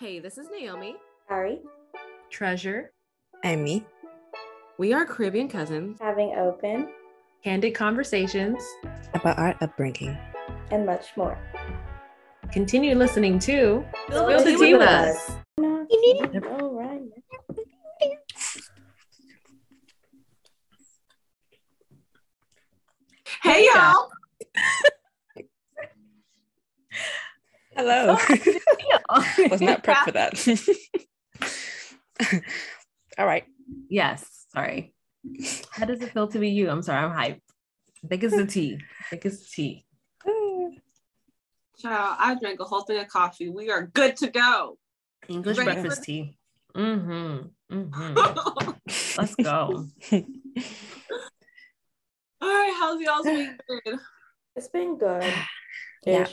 Hey, this is Naomi. Ari, Treasure, And me. We are Caribbean cousins. having open, candid conversations. About our upbringing. and much more. Continue listening to Spill the tea tea with us. All right. Hey, y'all. Hello. Was not prepped for that. All right. yes, sorry. How does it feel to be you? I'm sorry, I'm hyped. I think it's the tea. I think it's the tea. Child, I drank a whole thing of coffee. We are good to go. English Ready breakfast for- tea. Mm-hmm. Mm-hmm. Let's go. All right, how's y'all's week been? It's been good. Yeah.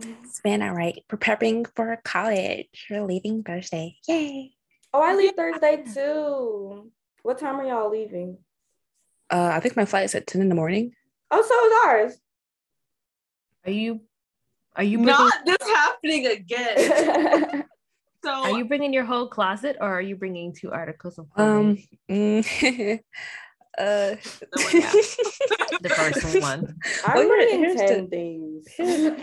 Ish. It's been all right. Preparing for college. We're leaving Thursday. Yay. Oh, I leave Thursday too. What time are y'all leaving? Uh, I think my flight is at 10 in the morning. Oh, so is ours. Are you are you bringing, Not this happening again. So are you bringing your whole closet or are you bringing two articles of Um, clothing? mm, uh, the first one. I'm Well, here- bringing here's the- things. here's-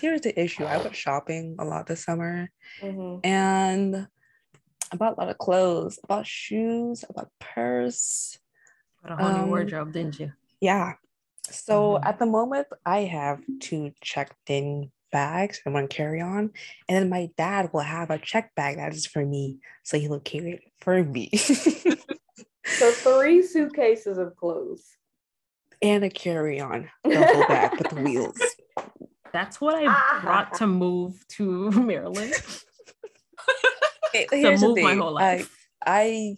here's the issue. I went shopping a lot this summer Mhm. and I bought a lot of clothes. I bought shoes, I bought purse. Got a whole new Um, wardrobe, didn't you? Yeah. So Mhm. at the moment, I have two checked in bags and one carry on. And then my dad will have a check bag that is for me. So he will carry it for me. So three suitcases of clothes. and a carry on, the whole bag with the wheels. That's what I ah. brought to move to Maryland. It- to here's the move my thing, whole I- life. I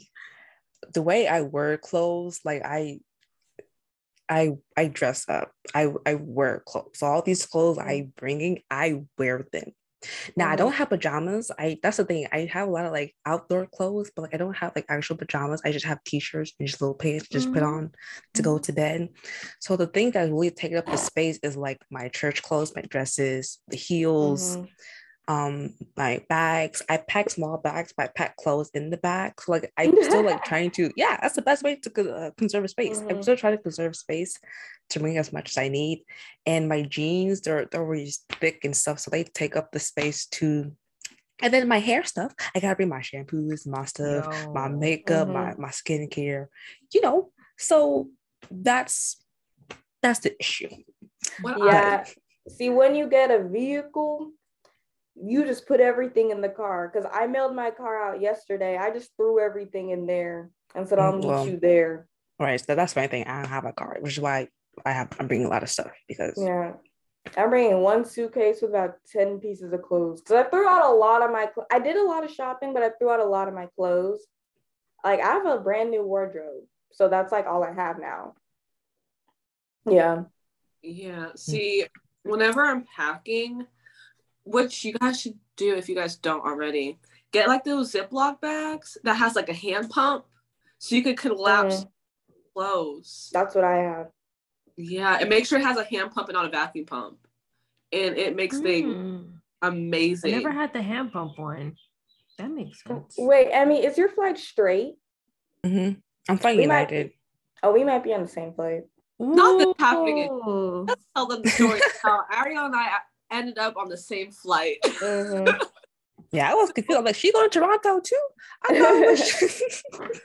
the way I wear clothes, like I I I dress up. I I wear clothes. So all these clothes I mm. bringing, I wear them. Now I don't have pajamas. I that's the thing. I have a lot of like outdoor clothes, but like I don't have like actual pajamas. I just have t-shirts and just little pants to just put Mhm. on to go to bed. So the thing that really taking up the space is like my church clothes, my dresses, the heels, Mhm. Um my bags. I pack small bags but i pack clothes in the bag. So like i'm still like trying to yeah that's the best way to uh, conserve space. I'm Mhm. still trying to conserve space to bring as much as i need. And my jeans they're they're already thick and stuff so they take up the space too and then my hair stuff. I gotta bring my shampoos my stuff my makeup my my skincare you know? So that's that's the issue. Yeah. See, when you get a vehicle, you just put everything in the car. Because I mailed my car out yesterday. I just threw everything in there and said, I'll Mm, meet well, you there. all right so that's my thing i don't have a car which is why i have i'm bringing a lot of stuff because Yeah. I'm bringing one suitcase with about 10 pieces of clothes. Because I threw out a lot of my cl- I did a lot of shopping, but I threw out a lot of my clothes. Like I have a brand new wardrobe. So that's like all I have now. Yeah. Yeah. See, whenever I'm packing, which you guys should do if you guys don't already, get like those Ziploc bags that has like a hand pump so you can collapse Mhm. clothes. That's what I have. Yeah, and make sure it has a hand pump and not a vacuum pump. And it makes things Mm. amazing. I never had the hand pump one. That makes sense. Wait, Emmy, is your flight straight? Mhm. i'm flying We might- Oh, we might be on the same flight. Not this happening Let's tell them the story how Ariel and I ended up on the same flight. Mhm. Yeah, I was confused. I'm like, she going to Toronto too? I thought it was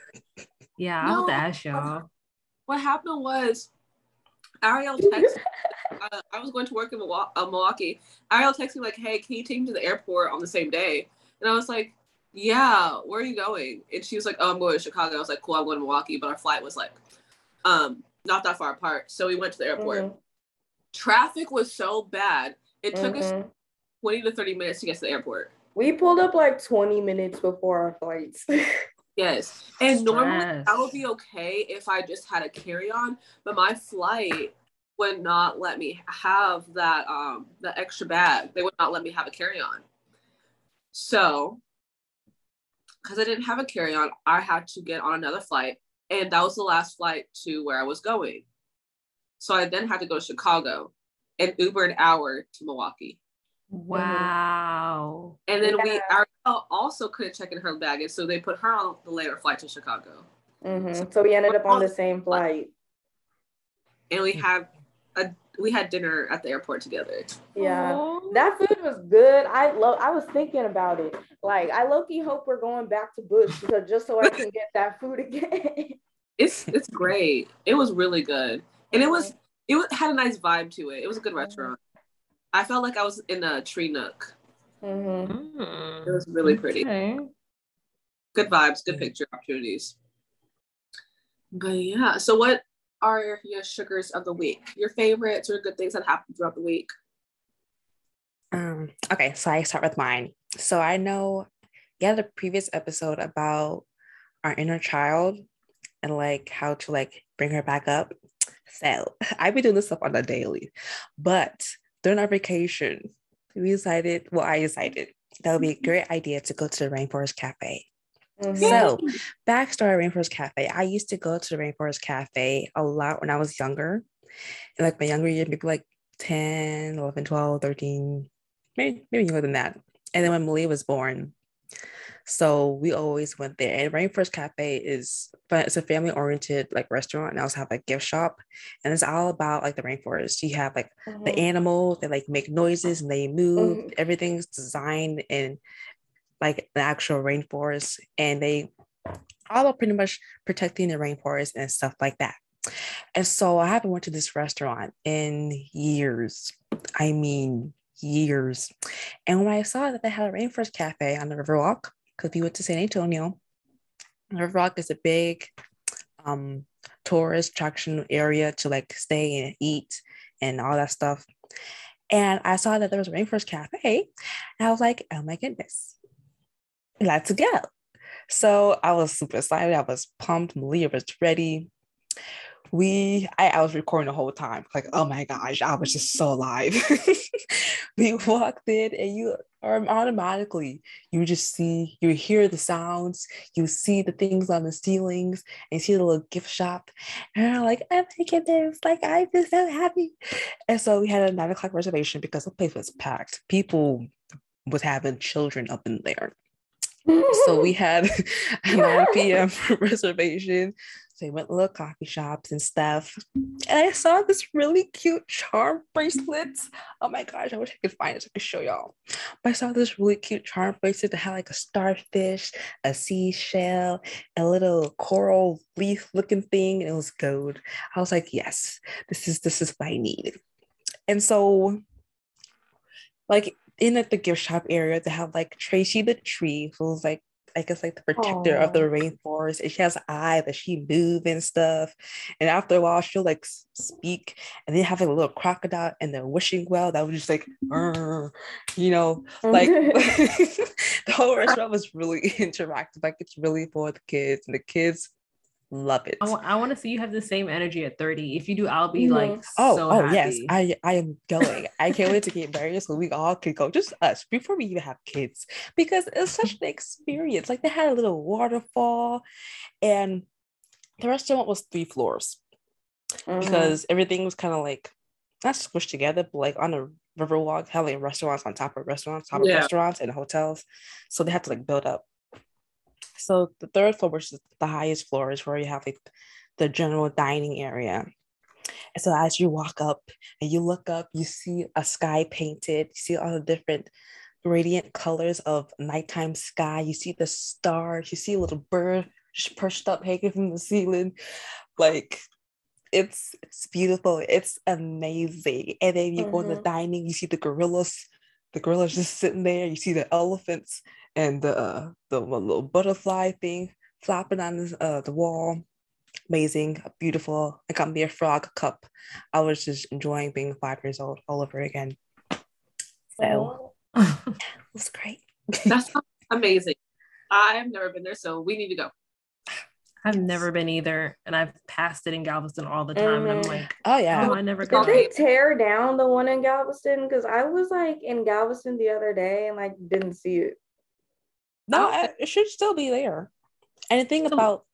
Yeah, I'll have to No. ask y'all. what happened was Ariel texted. uh, I was going to work in Milwa- uh, Milwaukee. Ariel texted me like, "Hey, can you take me to the airport on the same day?" And I was like, "Yeah, where are you going?" And she was like, "Oh, I'm going to Chicago." I was like, "Cool, I'm going to Milwaukee," but our flight was like, um, not that far apart. So we went to the airport. Mhm. Traffic was so bad. It took us Mhm. 20 to 30 minutes to get to the airport. We pulled up like 20 minutes before our flights. Yes. And normally that would be okay if I just had a carry on, but my flight would not let me have that um the extra bag. They would not let me have a carry on. So because I didn't have a carry on, I had to get on another flight. And that was the last flight to where I was going. So I then had to go to Chicago and Uber an hour to Milwaukee. Wow. And then we Yeah. Ariel also couldn't check in her baggage, so they put her on the later flight to Chicago. Mhm. So we ended up on the same flight. And we had a we had dinner at the airport together. Yeah. Aw. That food was good. I love. I was thinking about it. Like I low-key hope we're going back to Bush because just so I can get that food again. It's it's great. It was really good. And it was it had a nice vibe to it. It was a good restaurant. I felt like I was in a tree nook. hmm Mm. It was really pretty. Okay. Good vibes, good picture opportunities. But yeah, so what are your sugars of the week? Your favorites or good things that happened throughout the week? Um, okay, so I start with mine. So I know you had a previous episode about our inner child and like how to like bring her back up. So I've been doing this stuff on a daily, but during our vacation, we decided, well, I decided that would be a great idea to go to the Rainforest Cafe. Mhm. So, backstory Rainforest Cafe. I used to go to the Rainforest Cafe a lot when I was younger. In like my younger years, maybe like 10, 11, 12, 13, maybe, maybe younger than that. And then when Malia was born. So we always went there. And Rainforest Cafe is it's a family oriented like restaurant and also have a gift shop. And it's all about like the rainforest. You have like the Mhm. animals, they like make noises and they move. Mhm. Everything's designed in like the actual rainforest, and they all about pretty much protecting the rainforest and stuff like that. And so I haven't went to this restaurant in years. I mean years. And when I saw that they had a rainforest cafe on the Riverwalk, because we went to San Antonio, Riverwalk is a big um tourist attraction area to like stay and eat and all that stuff. And I saw that there was a rainforest cafe. And I was like, oh my goodness, let's go. So I was super excited. I was pumped. Malia was ready. We, I, I was recording the whole time. Like, oh my gosh, I was just so alive. we walked in and you are automatically, you just see, you hear the sounds, you see the things on the ceilings, and you see the little gift shop. And I'm like, oh my goodness, like I'm just so happy. And so we had a nine o'clock reservation because the place was packed. People was having children up in there. So we had a 9 p.m. reservation. We went little coffee shops and stuff. And I saw this really cute charm bracelet. Oh my gosh, I wish I could find it so I could show y'all. But I saw this really cute charm bracelet that had like a starfish, a seashell, a little coral leaf looking thing, and it was gold. I was like, yes, this is this is what I need. And so like in at the gift shop area, they have like Tracy the tree, who's like I guess like the protector of the rainforest, and she has an eye that she move and stuff. And after a while, she'll like speak, and then have like a little crocodile and the wishing well that was just like, you know, like the whole restaurant was really interactive. Like it's really for the kids, and the kids love it. I want to see you have the same energy at 30. If you do, I'll be Mhm. like Oh, so oh happy. yes, I I am going. I can't wait to get married so we all can go, just us, before we even have kids, because it's such an experience. Like they had a little waterfall, and the restaurant was three floors Mhm. because everything was kind of like not squished together, but like on the Riverwalk, had like restaurants on top of restaurants, top of restaurants and hotels, so they had to like build up. So the third floor, which is the highest floor, is where you have like the general dining area. And so as you walk up and you look up, you see a sky painted, you see all the different radiant colors of nighttime sky. You see the stars, you see a little bird perched up hanging from the ceiling. Like it's it's beautiful. It's amazing. And then you go in the Mhm. dining, you see the gorillas. The gorillas just sitting there. You see the elephants and the uh, the one little butterfly thing flapping on the, uh, the wall. Amazing, beautiful. I got me a frog cup. I was just enjoying being five years old all over again. So it was great. That sounds amazing. I've never been there, so we need to go. I've never been either, and I've passed it in Galveston all the time, and I'm Mhm. like, Oh yeah. oh, I never Did go. Did they tear down the one in Galveston? Because I was like in Galveston the other day and like didn't see it. No, Oh. It should still be there. And the thing So- about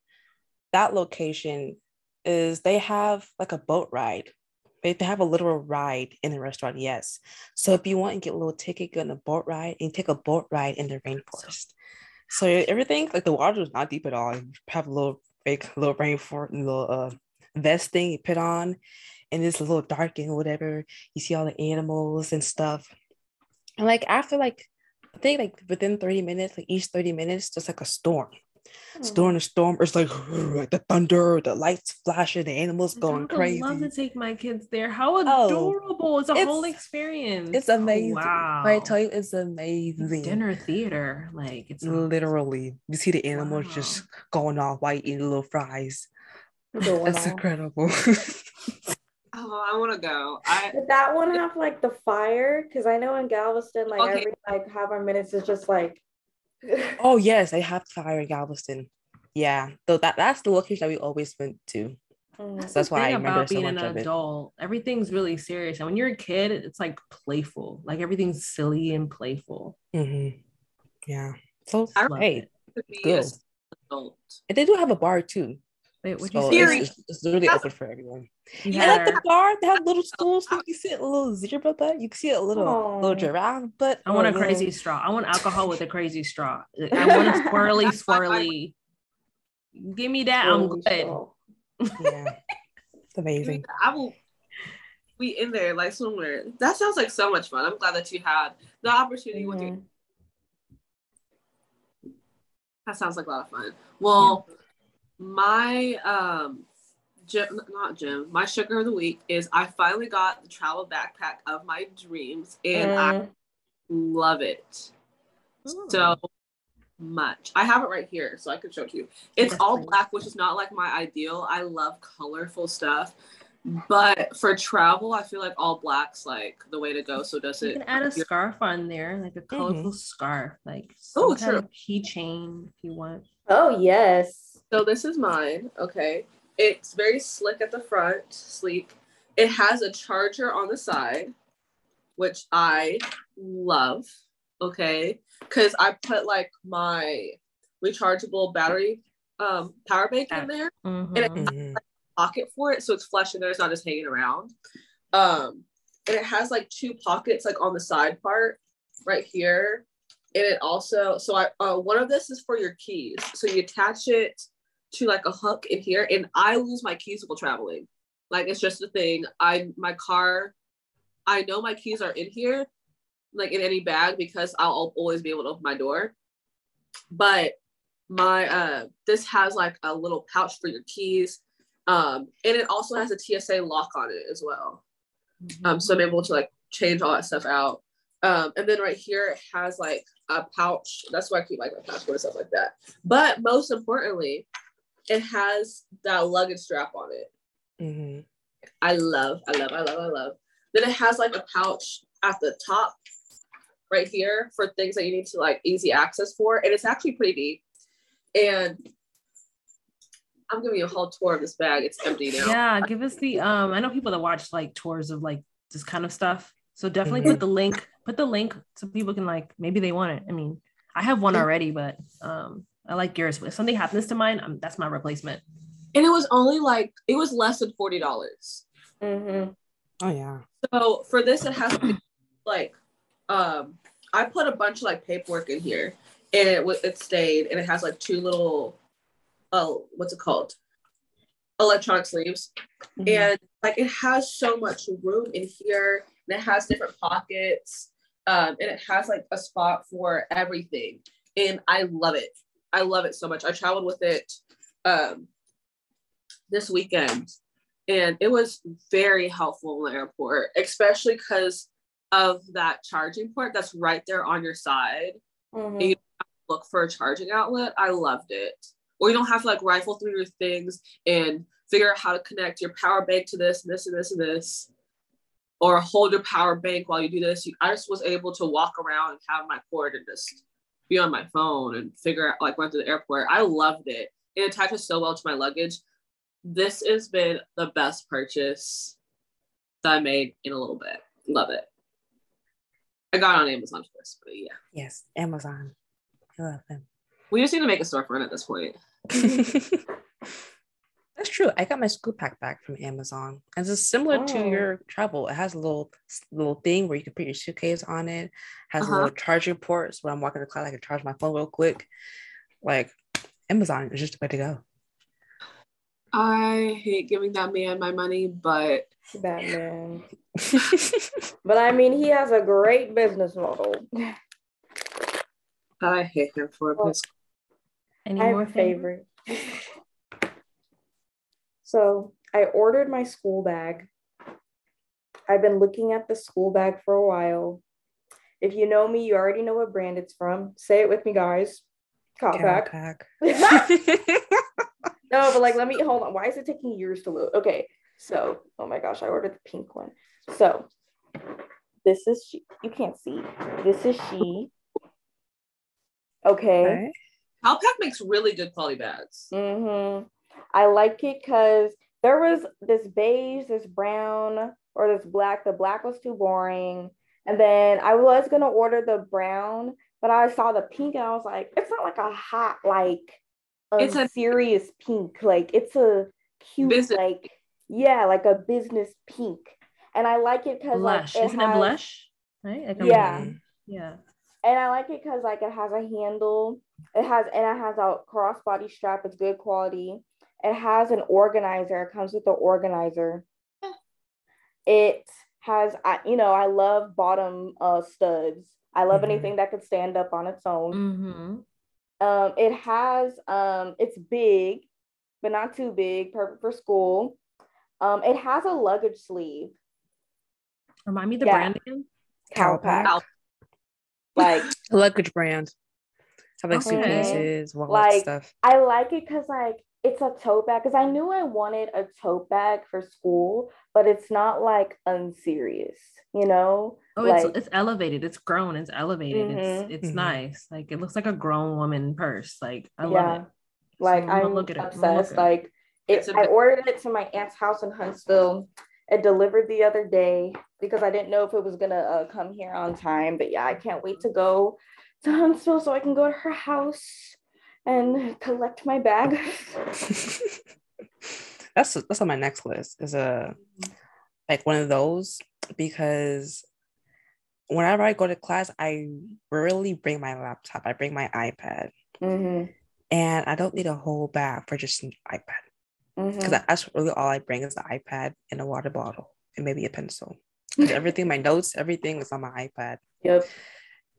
that location is they have like a boat ride They, they have a literal ride in the restaurant, yes. So if you want to get a little ticket, go on a boat ride and take a boat ride in the rainforest. So everything like the water is not deep at all. You have a little fake little rainforest, little uh, vest thing you put on, and it's a little dark and whatever. You see all the animals and stuff. And like after like I think like within 30 minutes, like each 30 minutes, just like a storm. Hmm. Storm, the storm, it's like, like the thunder, the lights flashing, the animals going I would crazy. love to take my kids there. How Oh, adorable! it's a it's- whole experience. It's oh, amazing. Wow. I tell you, it's amazing. dinner theater. Like it's Literally, you see the animals just going all white eating little fries. That's incredible. Oh, I want to go. I Did that one have like the fire? Because I know in Galveston, like Okay. every like however minutes is just like. oh yes, they have fire in Galveston. Yeah, so that that's the location that we always went to. Mm. So that's the why I thing remember about so being much an of it. adult. Everything's really serious, and when you're a kid, it's like playful. Like everything's silly and playful. Mhm. Yeah. So I Love hey, it. could be Good. adult. and they do have a bar too. Wait, what So you Theory. it's, it's, it's literally open for everyone. You And at the bar, they have little stools. So you can see a little zebra butt. You can see a little Aw. little giraffe butt. I want a little- crazy straw. I want alcohol with a crazy straw. I want a swirly, That's swirly. Give me that. I'm good. Yeah, it's amazing. I will be in there like somewhere. That sounds like so much fun. I'm glad that you had the opportunity with mm-hmm. your. That sounds like a lot of fun. Well, my um gym, not gym, my sugar of the week is I finally got the travel backpack of my dreams and I Mm. love it Ooh. so much. I have it right here, so I can show it to you. It's Yes, all please. black, which is not like my ideal. I love colorful stuff. But for travel, I feel like all black's like the way to go. So does you it can add a scarf on there, like a colorful scarf, like Oh, kind true. keychain if you want. Oh yes. So this is mine. Okay. It's very slick at the front, sleek. It has a charger on the side, which I love. Okay. Cause I put like my rechargeable battery um power bank in there, Mhm. it- Mhm. pocket for it, so it's flush in there, it's not just hanging around. Um, and it has like two pockets like on the side part right here. And it also so I uh one of this is for your keys. So you attach it to like a hook in here, and I lose my keys while traveling. Like it's just a thing. I my car, I know my keys are in here, like in any bag because I'll always be able to open my door. But my uh this has like a little pouch for your keys. Um, and it also has a TSA lock on it as well. Um, so I'm able to like change all that stuff out. Um, and then right here it has like a pouch. That's why I keep like my passport and stuff like that. But most importantly, it has that luggage strap on it. Mhm. I love, I love, I love, I love. Then it has like a pouch at the top right here for things that you need to like easy access for. And it's actually pretty deep. And I'm giving you a whole tour of this bag. It's empty now. Yeah, give us the um. I know people that watch like tours of like this kind of stuff. So definitely Mhm. put the link. Put the link so people can like maybe they want it. I mean, I have one already, but um, I like yours. If something happens to mine, um, that's my replacement. And it was only like it was less than forty dollars. Mm-hmm. Oh yeah. So for this, it has to be like um I put a bunch of like paperwork in here and it was it stayed and it has like two little oh what's it called? Electronic sleeves. Mhm. And like it has so much room in here and it has different pockets. Um and it has like a spot for everything. And I love it. I love it so much. I traveled with it um this weekend and it was very helpful in the airport, especially because of that charging port that's right there on your side. Mm-hmm. You Look for a charging outlet. I loved it. Or you don't have to like rifle through your things and figure out how to connect your power bank to this, and this, and this, and this, or hold your power bank while you do this. I just was able to walk around and have my cord and just be on my phone and figure out like went to the airport. I loved it. It attaches so well to my luggage this has been the best purchase that I made in a little bit. Love it. I got it on Amazon first, but yeah. Yes, Amazon. I love them. We just need to make a storefront at this point. That's That's true. I got my school pack back from Amazon. And it's similar to Oh. your travel. It has a little little thing where you can put your suitcase on it. Has Uh-huh. a little charging port. So when I'm walking to class, I can charge my phone real quick. Like Amazon is just the way to go. I hate giving that man my money, but Batman. But I mean, he has a great business model. I hate him for Well. Any I more a favorites? favorite. So I ordered my school bag. I've been looking at the school bag for a while. If you know me, you already know what brand it's from. Say it with me, guys. Calpak. pack. No, but like, let me hold on. Why is it taking years to load? Okay, so oh my gosh, I ordered the pink one. So this is she. You can't see. This is she. Okay. Okay. Calpak makes really good quality bags. Mm-hmm. I like it because there was this beige, this brown, or this black. The black was too boring. And then I was gonna order the brown, but I saw the pink and I was like, it's not like a hot, like It's a a- serious pink. Like it's a cute, Business like yeah, like a business pink. And I like it because like Blush. it Isn't it blush? Right? Yeah. Mhm. Yeah. and I like it because like it has a handle. It has and it has a crossbody strap. It's good quality. It has an organizer. It comes with the organizer. It has I you know I love bottom uh studs. I love Mhm. anything that could stand up on its own. Mm-hmm. Um, it has um, it's big, but not too big. Perfect for school. Um, it has a luggage sleeve. Remind me the Yeah. brand again. Calpak. Cow- Like Luggage brand. Have like Okay. suitcases, wallet Like, stuff. I like it because like it's a tote bag because I knew I wanted a tote bag for school, but it's not like unserious, you know? Oh, like it's it's elevated. It's grown. It's elevated. Mhm. It's it's Mhm. nice. Like it looks like a grown woman purse. Like I love it. like So I'm I'm look at it. I'm look obsessed. at it. Like it, It's a I bit- ordered it to my aunt's house in Huntsville. It delivered the other day because I didn't know if it was gonna uh, come here on time. But yeah, I can't wait to go to Huntsville so I can go to her house and collect my bag. that's that's on my next list. Is a like one of those because whenever I go to class, I rarely bring my laptop. I bring my iPad, Mhm, and I don't need a whole bag for just an iPad because that's really all I bring is the iPad and a water bottle and maybe a pencil. everything, my notes, everything is on my iPad. Yep.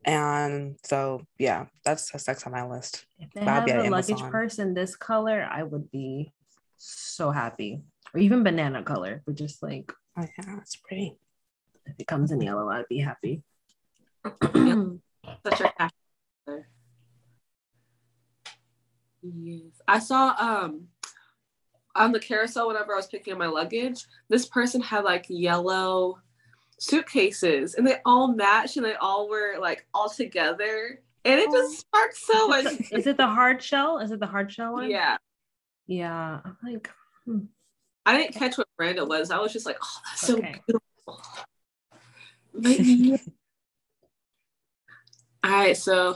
And so yeah, that's that's next on my list. If they But have a luggage Amazon. purse in this color, I would be so happy. Or even banana color, but just like Oh yeah, it's pretty. if it comes in yellow, I'd be happy. Such a happy color. Yes. I saw um on the carousel whenever I was picking up my luggage, this person had like yellow suitcases and they all matched and they all were like all together. And it just sparked so much. Is it the hard shell? Is it the hard shell one? Yeah. Yeah. I'm like, hmm. I didn't catch what brand it was. I was just like, oh, that's so Okay. beautiful. All right, so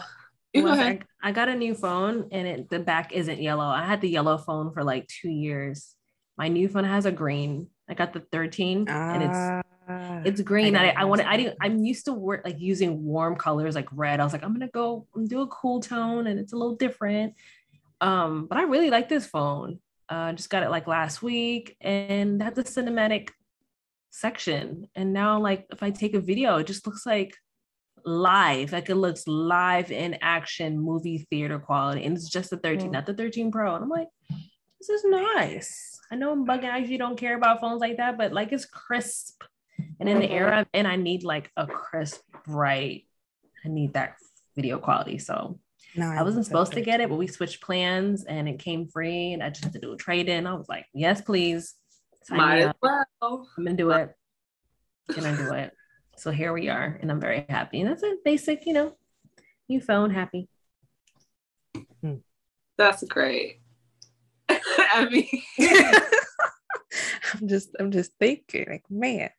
you go ahead. I, I got a new phone and it the back isn't yellow. I had the yellow phone for like two years. My new phone has a green. I got the 13 and it's ah. Ah, it's green. got I, I want. I didn't. I'm used to work like using warm colors like red. I was like, I'm gonna go and do a cool tone and it's a little different. Um, but I really like this phone. Uh just got it like last week and that's a cinematic section. And now like if I take a video, it just looks like live, like it looks live in action movie theater quality. And it's just the 13, Mm. not the 13 Pro. And I'm like, this is nice. I know I'm bugging. I usually don't care about phones like that, but like it's crisp. And in the era, and I need like a crisp, bright. I need that video quality. So No, I wasn't supposed to get it, but we switched plans and it came free, and I just had to do a trade in. I was like, yes, please. Sign Might as well. I'm gonna do it. Can I do it. So here we are, and I'm very happy. And that's a basic, you know, new phone, happy. Hmm. That's great. I mean, I'm just I'm just thinking like man,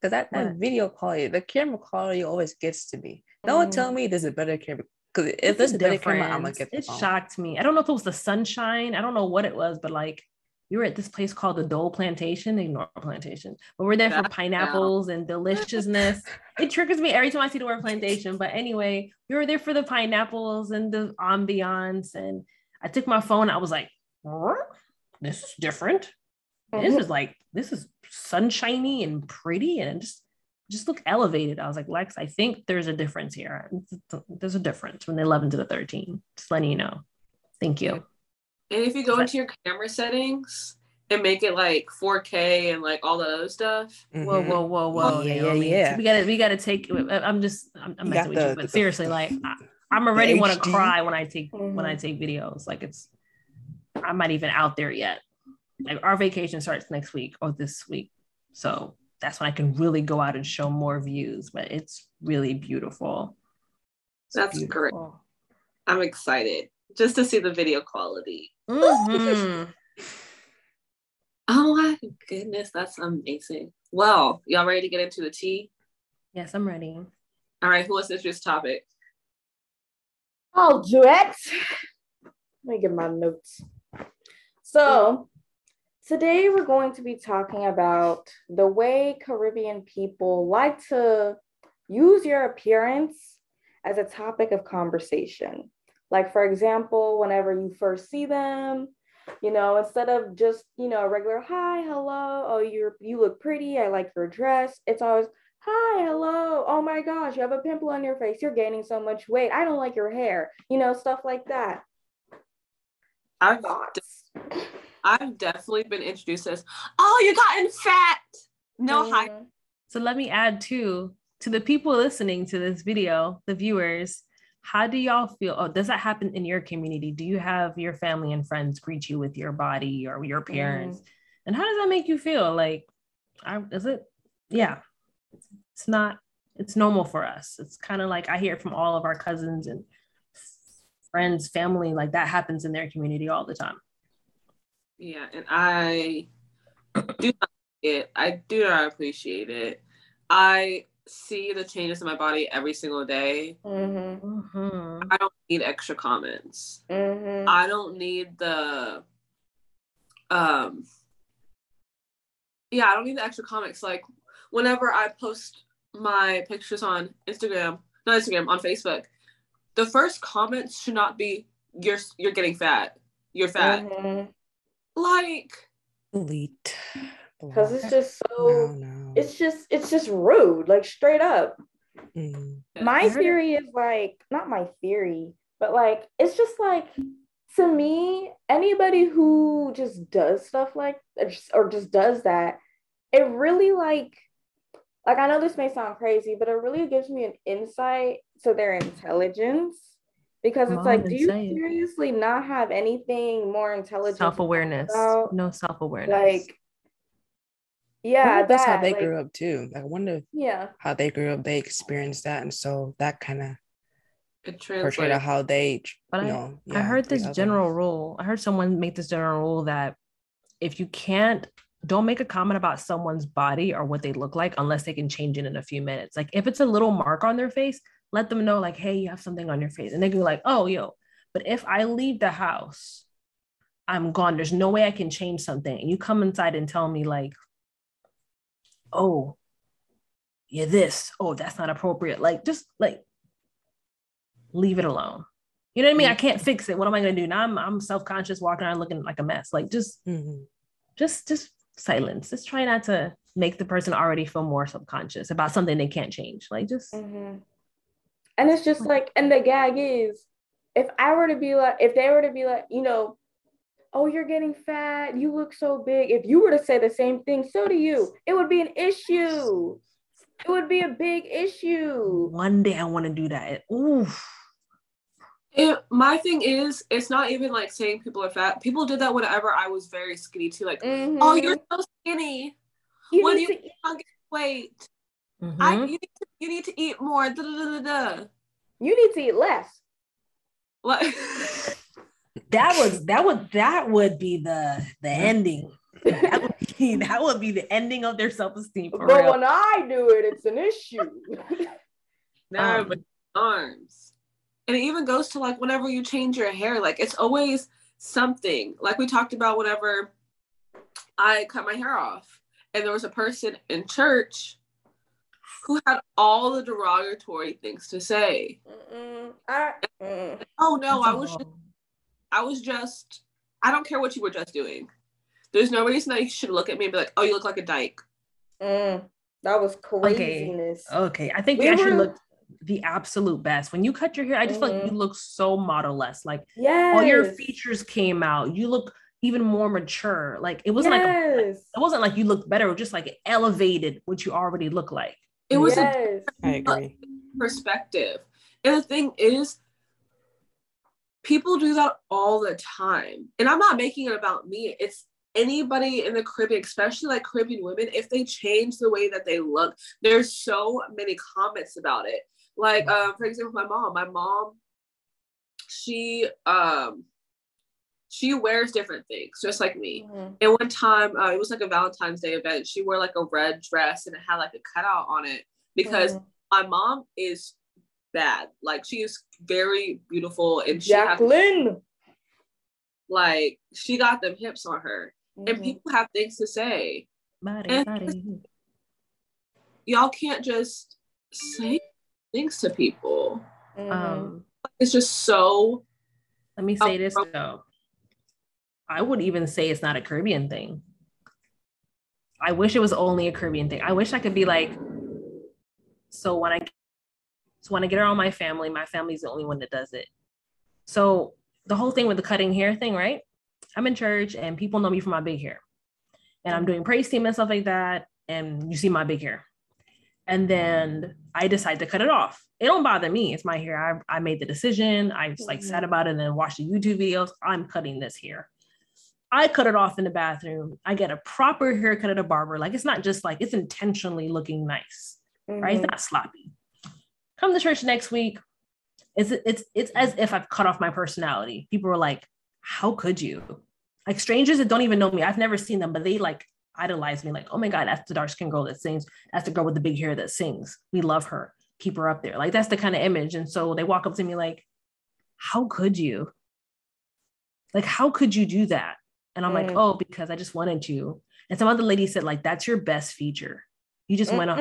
because that, that video quality, the camera quality always gets to me. No one tell Mhm. me there's a better camera. Because if It's there's a better camera, I'm gonna get the It phone. shocked me. I don't know if it was the sunshine. I don't know what it was, but like we were at this place called the Dole Plantation, ignore plantation, but we're there for That's pineapples and deliciousness. it triggers me every time I see the word plantation. But anyway, we were there for the pineapples and the ambiance. And I took my phone. I was like, this is different. This Mhm. is like, this is sunshiny and pretty and it just just look elevated. I was like, Lex, I think there's a difference here. There's a difference from the 11 to the 13. Just letting you know. Thank you. And if you go But- into your camera settings and make it like 4K and like all the other stuff, Whoa, Mhm. whoa, whoa, whoa! Yeah, yeah, yeah. We gotta, we gotta take. I'm just, I'm, I'm messing got with you, but the- seriously, the- like, I, I'm already want to cry when I take when I Mhm. take videos. Like, it's, I'm not even out there yet. Like, our vacation starts next week or this week, so that's when I can really go out and show more views. But it's really beautiful. It's That's great. I'm excited just to see the video quality. Mhm. Oh my goodness, that's amazing. Well, y'all ready to get into the tea? yes, I'm ready. All right, who wants to introduce topic? I'll do it. Let me get my notes. So, today we're going to be talking about the way Caribbean people like to use your appearance as a topic of conversation. Like, for example, whenever you first see them, you know, instead of just, you know, a regular hi, hello, oh, you're you look pretty, I like your dress, it's always hi, hello, oh my gosh, you have a pimple on your face, you're gaining so much weight, I don't like your hair, you know, stuff like that. I've Thoughts. I've definitely been introduced as, oh, you gotten fat. No hi. Mhm. So let me add too to the people listening to this video, the viewers. How do y'all feel? Oh, does that happen in your community? Do you have your family and friends greet you with your body or your appearance? And how does that make you feel? Like, I, is it? Yeah, it's not. It's normal for us. It's kind of like I hear from all of our cousins and friends, family. Like that happens in their community all the time. Yeah, and I do not like it. I do not appreciate it. I see the changes in my body every single day. Mhm. Mhm. I don't need extra comments. Mhm. I don't need the um yeah, I don't need the extra comics. Like whenever I post my pictures on Instagram, not Instagram, on Facebook, the first comments should not be you're you're getting fat. You're fat. Like elite. Cause it's just so no. it's just it's just rude, like straight up. Mhm. My I heard it. theory is like not my theory, but like it's just like to me, anybody who just does stuff like or just, or just does that, it really like like I know this may sound crazy, but it really gives me an insight to their intelligence. Because it's on like, do you say seriously not have anything more intelligent? Self-awareness. No self-awareness. Like, yeah, wonder if that's how they like, grew up too. I wonder Yeah. how they grew up. They experienced that, and so that kind of it portrayed translates. out how they, But you I- know. I yeah, heard this general others. rule. I heard someone make this general rule that if you can't, don't make a comment about someone's body or what they look like unless they can change it in a few minutes. Like if it's a little mark on their face, let them know, like, hey, you have something on your face. And they can be like, oh, yo. But if I leave the house, I'm gone. There's no way I can change something. And you come inside and tell me, like, oh, you're this. Oh, that's not appropriate. Like, just like leave it alone. You know what I mean? I can't fix it. What am I gonna do? Now I'm I'm self-conscious walking around looking like a mess. Like just Mhm. just just silence. Just try not to make the person already feel more subconscious about something they can't change. Like just Mhm. And it's just like, and the gag is, if I were to be like, if they were to be like, you know, oh, you're getting fat, you look so big. If you were to say the same thing, so do you. It would be an issue. It would be a big issue. one day I want to do that. Oof. It, my thing is, it's not even like saying people are fat. People did that whenever I was very skinny too. Like, Mhm. oh, you're so skinny. You when need you to eat- not get weight, I you need, to, you need to eat more. Da, da, da, da, da. you need to eat less. Like, That was that would that would be the the ending. That would be that would be the ending of their self-esteem but real. when I do it, it's an issue. no, Um, but arms. And it even goes to like whenever you change your hair, like it's always something. Like we talked about whenever I cut my hair off, and there was a person in church who had all the derogatory things to say. Mm-mm. I, mm. Oh no, That's I a was just, I was just I don't care what you were just doing. There's no reason that you should look at me and be like, "Oh, you look like a dyke." Mm. That was craziness. Okay, I think We we actually were- looked the absolute best. When you cut your hair, I just feel like you look so model-less. Like Yes. all your features came out. You look even more mature. Like it wasn't like a, it wasn't like you looked better. It was just like it elevated what you already look like. It was a yes. I agree. perspective. And the thing is, people do that all the time. And I'm not making it about me. It's anybody in the Caribbean, especially like Caribbean women, if they change the way that they look, there's so many comments about it. Like, um, for example, my mom, my mom, she um she wears different things, just like me. Mhm. And one time, uh, it was like a Valentine's Day event. She wore like a red dress and it had like a cutout on it because Mhm. my mom is bad. Like she is very beautiful and she has like she got them hips on her. And Mhm. people have things to say. Body, And- body. Y'all can't just say things to people. Mhm. Um, It's just so let me say this though. I would even say it's not a Caribbean thing. I wish it was only a Caribbean thing. I wish I could be like, so when I so when I get around my family, my family's the only one that does it. So the whole thing with the cutting hair thing, right? I'm in church and people know me for my big hair. And I'm doing praise team and stuff like that. And you see my big hair. And then I decide to cut it off. It don't bother me. It's my hair. I, I made the decision. I just like sat Mhm. about it and then watched the YouTube videos. I'm cutting this hair. I cut it off in the bathroom. I get a proper haircut at a barber. Like it's not just like it's intentionally looking nice, right? It's Mhm. not sloppy. Come to church next week. It's it's it's as if I've cut off my personality. People were like, "How could you?" Like strangers that don't even know me. I've never seen them, but they like idolize me. Like, "Oh my god, that's the dark skinned girl that sings. That's the girl with the big hair that sings. We love her. Keep her up there." Like that's the kind of image. And so they walk up to me like, "How could you?" Like, how could you do that? And I'm like, Mm. "Oh, because I just wanted to." And some other lady said, like, that's your best feature. You just went off.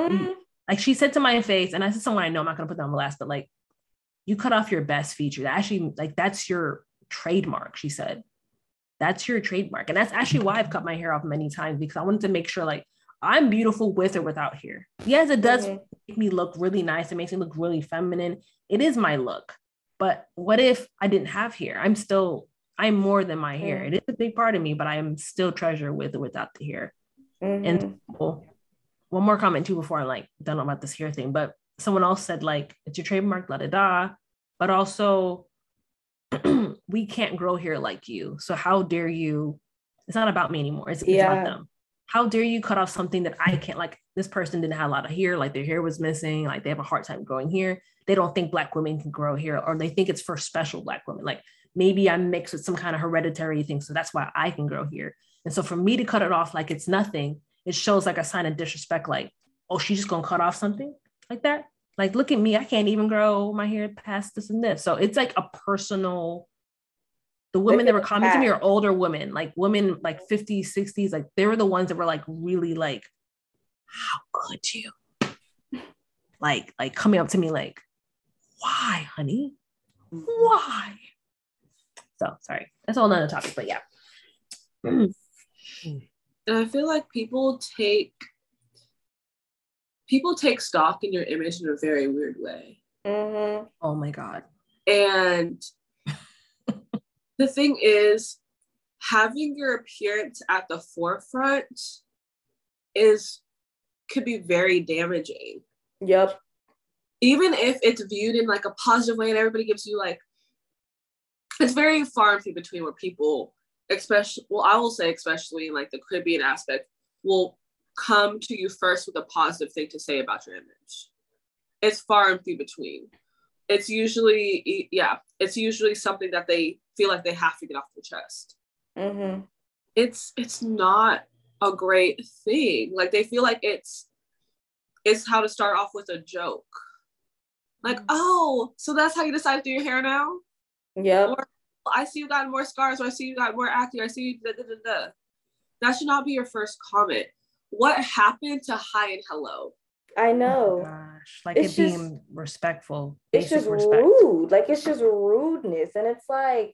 like she said to my face, and I said someone I know, I'm not gonna put them on blast, but like you cut off your best feature. That actually, like that's your trademark, she said. That's your trademark. And that's actually why I've cut my hair off many times because I wanted to make sure like I'm beautiful with or without hair. Yes, it does Mhm. make me look really nice. It makes me look really feminine. It is my look. But what if I didn't have hair? I'm still, I'm more than my hair. Mm. It is a big part of me, but I am still treasure with or without the hair. Mhm. And well, one more comment too before I'm like done about this hair thing. But someone else said like it's your trademark, da da da. But also, we can't grow hair like you. So how dare you? It's not about me anymore. It's, it's about them. How dare you cut off something that I can't? Like this person didn't have a lot of hair, like their hair was missing, like they have a hard time growing hair. They don't think black women can grow hair, or they think it's for special black women. Like maybe I'm mixed with some kind of hereditary thing, so that's why I can grow here. And so for me to cut it off like it's nothing, it shows like a sign of disrespect, like, oh, she's just gonna cut off something like that. Like, look at me, I can't even grow my hair past this and this. So it's like a personal. The women that were commenting to me are older women, like women like 50s, 60s, like they were the ones that were like really like, how could you? Like, like coming up to me like, why, honey? Mm-hmm. Why? So sorry, that's a whole nother topic, but yeah. And I feel like people take people take stock in your image in a very weird way. Mhm. Oh my God. And the thing is, having your appearance at the forefront is could be very damaging. Yep. Even if it's viewed in like a positive way and everybody gives you like it's very far and few between where people, especially well, I will say especially in like the Caribbean aspect, will come to you first with a positive thing to say about your image. It's far and few between. It's usually yeah, it's usually something that they feel like they have to get off their chest. Mhm. It's it's not a great thing. Like they feel like it's it's how to start off with a joke. Like, oh, so that's how you decide to do your hair now? Yep. Or oh, I see you got more scars, or I see you got more acne, or I see you da da da da. that should not be your first comment. What happened to hi and hello? I Oh know. gosh, like It's it being respectful. it's just respect. rude. Like it's just rudeness. And it's like,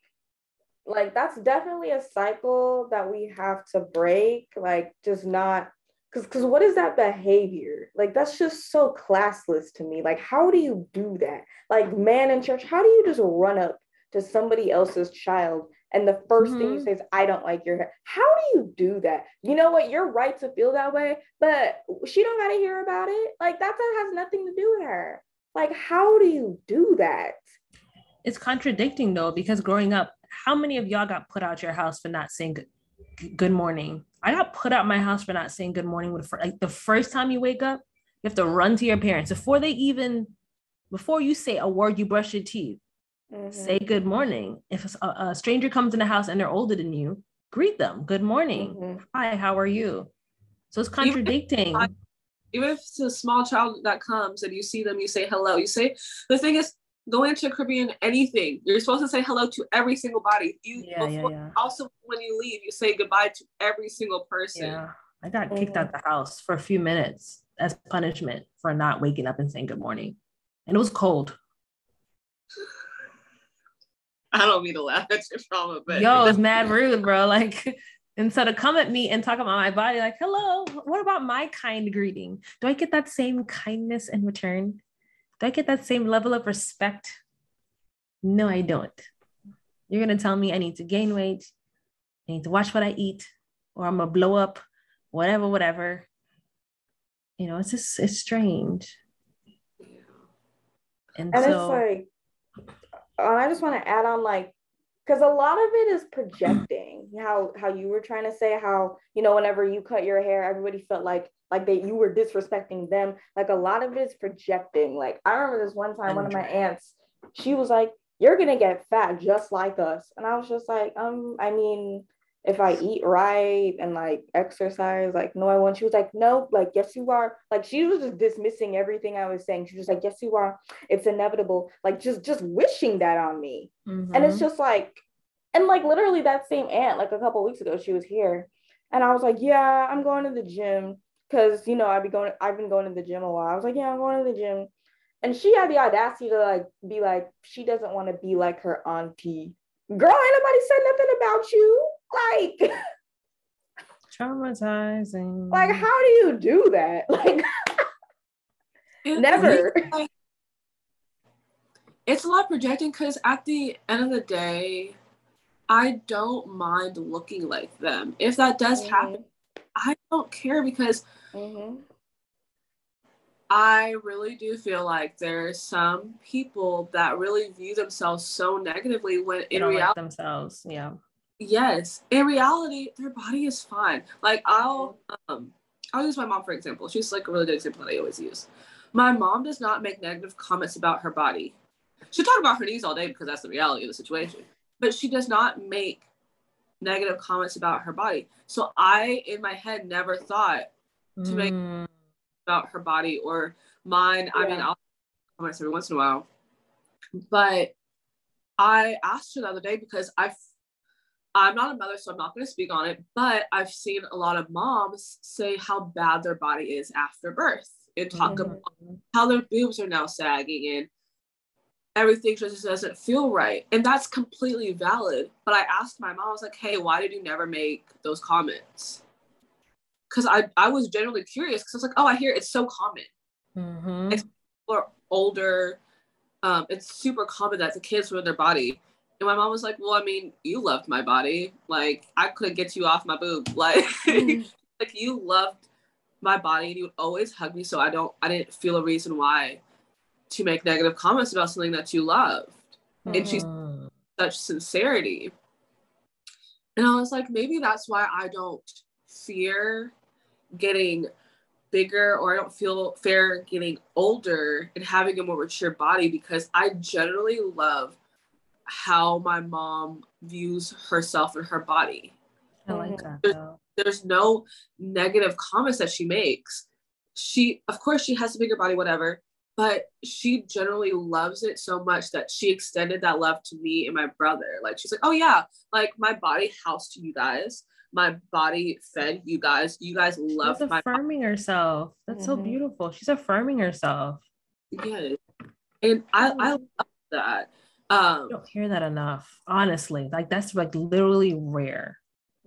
like that's definitely a cycle that we have to break. Like just not because because what is that behavior? Like that's just so classless to me. Like, how do you do that? Like man in church, how do you just run up to somebody else's child and the 1st thing you Mhm. say is, I don't like your hair. How do you do that? You know what? You're right to feel that way, but she don't gotta hear about it. Like that that has nothing to do with her. Like, how do you do that? It's contradicting though, because growing up, how many of y'all got put out your house for not saying good, good morning? I got put out my house for not saying good morning with like the first time you wake up, you have to run to your parents before they even before you say a word, you brush your teeth. Mhm. Say good morning. If a, a stranger comes in the house and they're older than you, greet them. Good morning. Mhm. Hi, how are you? So it's Even if contradicting. I- Even if it's a small child that comes and you see them, you say hello. You say the thing is going into Caribbean anything. You're supposed to say hello to every single body. You Yeah, yeah, before- yeah. also when you leave, you say goodbye to every single person. Yeah. I got kicked out the house for a few minutes as punishment for not waking up and saying good morning. And it was cold. I don't mean to laugh at your trauma, but Yo, it's mad rude, bro. Like, instead of come at me and talk about my body, like, hello, what about my kind greeting? Do I get that same kindness in return? Do I get that same level of respect? No, I don't. You're gonna tell me I need to gain weight, I need to watch what I eat, or I'm gonna blow up, whatever, whatever. You know, it's just it's strange. And, And so it's like, uh, I just want to add on like, because a lot of it is projecting. How how you were trying to say how you know whenever you cut your hair, everybody felt like like they you were disrespecting them. Like a lot of it is projecting. Like I remember this one time, one of my aunts, she was like, "You're gonna get fat just like us," and I was just like, um, I mean. If I eat right and like exercise, like no, I won't. She was like, no, like yes, you are. Like she was just dismissing everything I was saying. She was like, yes, you are it's inevitable like just just wishing that on me and Mhm. it's just like and like literally that same aunt like a couple weeks ago she was here and i was like yeah i'm going to the gym because you know i've been going i've been going to the gym a while i was like yeah i'm going to the gym and she had the audacity to like be like she doesn't want to be like her auntie girl ain't nobody said nothing about you like traumatizing. like how do you do that like It- Never. It's, like- it's a lot projecting because at the end of the day, I don't mind looking like them. If that does happen, I don't care because Mhm. I really do feel like there's some people that really view themselves so negatively when They in don't like reality, themselves. Yeah. Yes, in reality, their body is fine. Like I'll um I'll use my mom for example. She's like a really good example that I always use. My mom does not make negative comments about her body. She talk about her knees all day because that's the reality of the situation. But she does not make negative comments about her body. So I in my head never thought To make- Mm. about her body or mine. I mean, Yeah. I'll comments every once in a while. But I asked her the other day because I've I'm not a mother, so I'm not going to speak on it. But I've seen a lot of moms say how bad their body is after birth and talk Mhm. about how their boobs are now sagging and everything just doesn't feel right. And that's completely valid. But I asked my mom, I was like, hey, why did you never make those comments? Because I, I was generally curious because I was like, oh, I hear it's so common. Mhm. It's- Or older, um, it's super common that the kids ruin their body. And my mom was like, well, I mean, you loved my body. Like, I couldn't get you off my boob. Like, Mhm. like you loved my body and you would always hug me so i don't i didn't feel a reason why to make negative comments about something that you loved and she's Mhm. such sincerity and i was like maybe that's why i don't fear getting bigger or i don't feel fear getting older and having a more mature body because i generally love how my mom views herself and her body I like that though. there's no negative comments that she makes. She, of course, she has a bigger body, whatever, but she generally loves it so much that she extended that love to me and my brother. Like she's like, oh yeah, like my body housed you guys. my body fed you guys. You guys love She's my affirming herself. That's so Mhm. beautiful. She's affirming herself. yes. And I I love that. Um You don't hear that enough, honestly. Like that's like literally rare.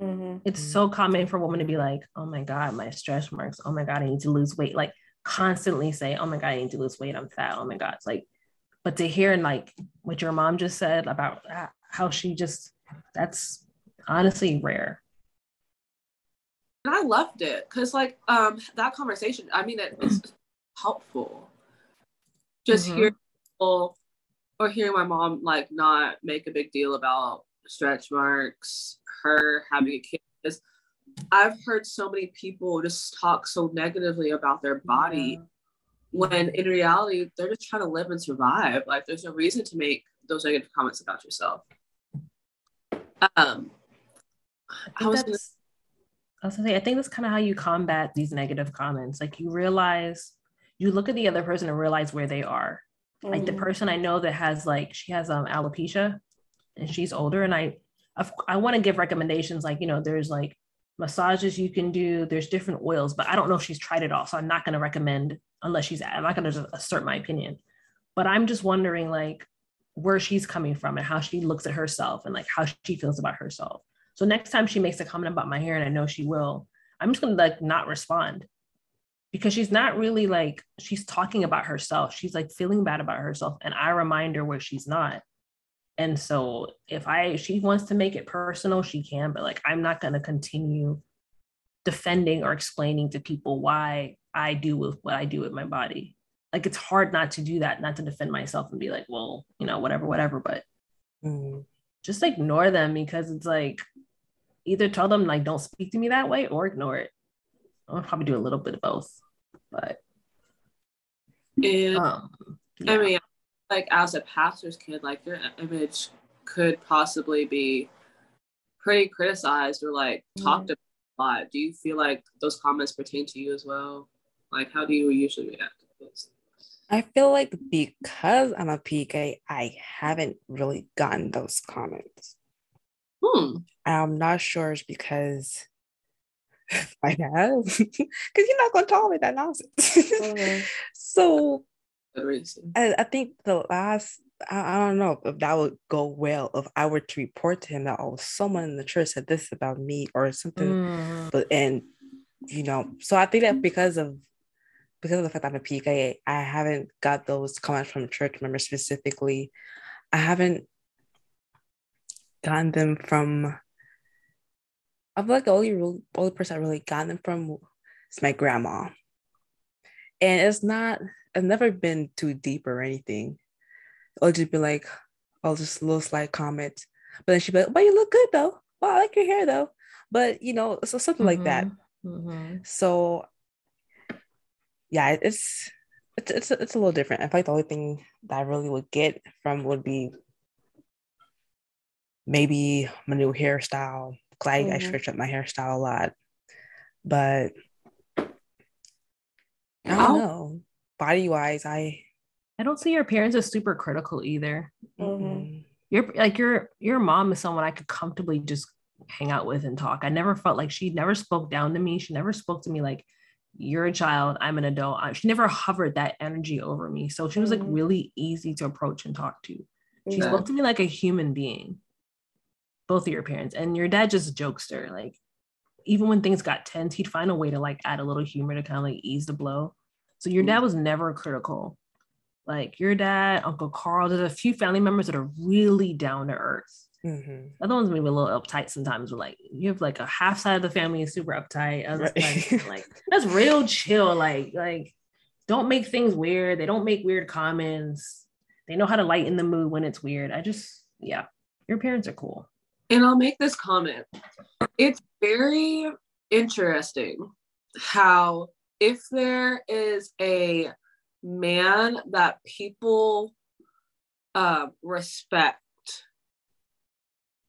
Mm-hmm. It's so common for women to be like, "Oh my god, my stretch marks. Oh my god, I need to lose weight." Like constantly say, "Oh my god, I need to lose weight. I'm fat. Oh my god." It's like, but to hear like what your mom just said about how she just that's honestly rare. and I loved it because like um that conversation, I mean it, it's helpful. Just Mhm. hear people or hearing my mom like not make a big deal about stretch marks, her having a kid. I've heard so many people just talk so negatively about their body when in reality they're just trying to live and survive. Like there's no reason to make those negative comments about yourself. Um I I was gonna I was gonna say, I think that's kind of how you combat these negative comments. Like you realize, you look at the other person and realize where they are. Like the Mhm. person I know that has like she has um alopecia, and she's older, and I of- I want to give recommendations. Like you know, there's like massages you can do. There's different oils, but I don't know if she's tried it all, so I'm not gonna recommend unless she's. I'm not gonna assert my opinion. But I'm just wondering like where she's coming from and how she looks at herself and like how she feels about herself. So next time she makes a comment about my hair, and I know she will, I'm just gonna like not respond because she's not really like she's talking about herself. She's like feeling bad about herself, and I remind her where she's not. And so if I she wants to make it personal, she can, but like I'm not gonna continue defending or explaining to people why I do with what I do with my body. Like it's hard not to do that, not to defend myself and be like, well, you know, whatever, whatever. But Mm. just ignore them because it's like either tell them like don't speak to me that way or ignore it. I'll probably do a little bit of both, but and um, I mean, like as a pastor's kid, like your image could possibly be pretty criticized or like talked about a lot. Do you feel like those comments pertain to you as well? Like, how do you usually react to those? I feel like because I'm a PK, I haven't really gotten those comments. Hmm. I'm not sure it's because I have, because you're not going to tolerate that nonsense. Mhm. so reason. I, I think the last, I, I don't know if that would go well if I were to report to him that, oh, someone in the church said this about me or something. Mm, But, and, you know, so I think that because of, because of the fact that I'm a PK, I haven't got those comments from church members specifically. I haven't gotten them from. I feel like the only real, only person I really gotten them from is my grandma, and it's not. It's never been too deep or anything. It'll just be like, oh, just little slight comment, but then she'd be like, "But you look good though. Wow, I like your hair though." But you know, so something like that. mhm, mhm. So yeah, it's it's it's it's a little different. I feel like the only thing that I really would get from would be maybe my new hairstyle. 'Cause I, I Mhm. switch up my hairstyle a lot, but I don't know. Body wise, I I don't see your parents as super critical either. Mhm. mm, Your like your your mom is someone I could comfortably just hang out with and talk. I never felt like she never spoke down to me. She never spoke to me like you're a child, I'm an adult. She never hovered that energy over me. So she was like Mhm. really easy to approach and talk to. She Yeah. spoke to me like a human being. Both of your parents and your dad just a jokester. Like even when things got tense, he'd find a way to like add a little humor to kind of like ease the blow. So your dad was never critical. Like your dad, Uncle Carl, there's a few family members that are really down to earth. mhm. Other ones maybe a little uptight sometimes, but like you have like a half side of the family is super uptight. Other Right. like that's real chill. Like, like don't make things weird. They don't make weird comments. They know how to lighten the mood when it's weird. I just, yeah, your parents are cool. And I'll make this comment. It's very interesting how if there is a man that people uh, respect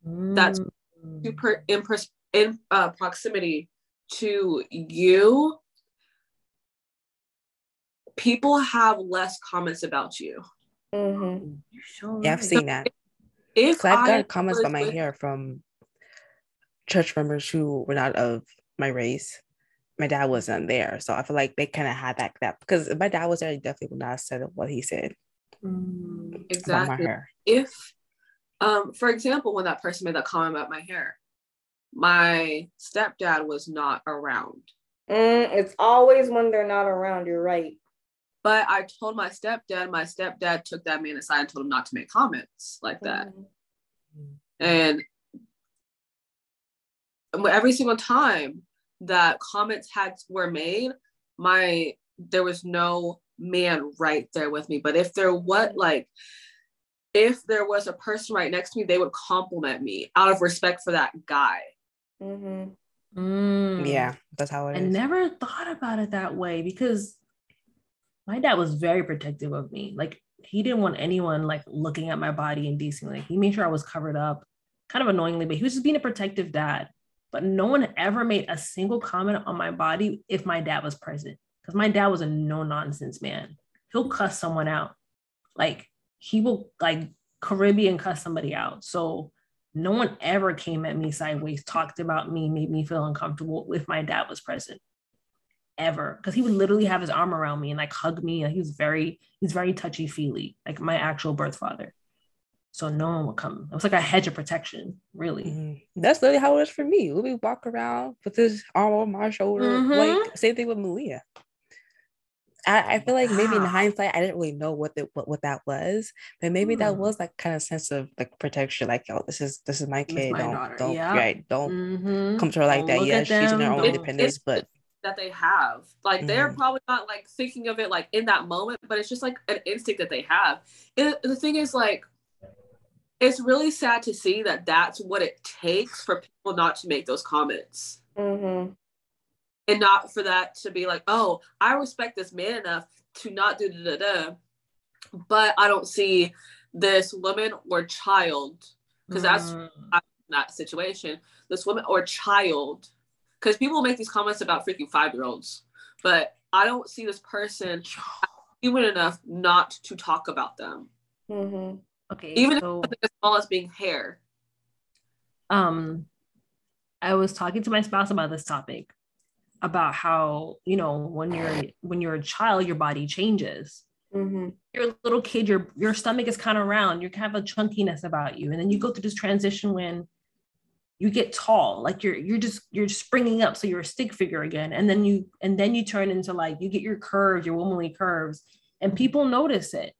That's Mm. super in, pers- in uh, proximity to you, people have less comments about you. Mhm. Yeah, I've right. seen that. If So I've I got comments about my with- hair from church members who were not of my race. My dad wasn't there, so I feel like they kind of had that that because if my dad was there, he definitely would not have said what he said Mm. about my Exactly. hair. If, um, for example, when that person made that comment about my hair, my stepdad was not around. Mm, it's always when they're not around. You're right. But I told my stepdad, my stepdad took that man aside and told him not to make comments like that. Mhm. And every single time that comments had were made, my there was no man right there with me. But if there was like if there was a person right next to me, they would compliment me out of respect for that guy. Mhm. Mm. Yeah, that's how it I is. never thought about it that way because my dad was very protective of me. Like he didn't want anyone like looking at my body indecently. He made sure I was covered up, kind of annoyingly, but he was just being a protective dad. But no one ever made a single comment on my body if my dad was present. Because my dad was a no nonsense man. He'll cuss someone out. Like he will like Caribbean cuss somebody out. So no one ever came at me sideways, talked about me, made me feel uncomfortable if my dad was present. Ever. Because he would literally have his arm around me and like hug me. And he was very, he's very touchy-feely, like my actual birth father. So no one would come. It was like a hedge of protection, really. Mhm. That's literally how it was for me. We would walk around with his arm on my shoulder. Mhm. Like same thing with Malia. I, I feel like maybe in hindsight, I didn't really know what the, what, what that was, but maybe that Hmm. was like kind of sense of like protection. Like, oh, this is this is my kid. my don't daughter. don't Yeah. right, don't Mhm. come to her like Don't that. Yeah, she's in her own independence, but That they have. Like they're Mhm. probably not like thinking of it like in that moment, but it's just like an instinct that they have. It, the thing is like it's really sad to see that that's what it takes for people not to make those comments. Mhm. and not for that to be like, oh, I respect this man enough to not do da da da, but I don't see this woman or child because that's Mm. that situation. This woman or child, because people make these comments about freaking five year olds, but I don't see this person human enough not to talk about them, Mhm. okay. even so- if something as small as being hair. um i was talking to my spouse about this topic about how you know when you're when you're a child your body changes Mhm. you're a little kid your your stomach is kind of round you have a chunkiness about you and then you go through this transition when you get tall like you're you're just you're springing up so you're a stick figure again and then you and then you turn into like you get your curves your womanly curves and people notice it.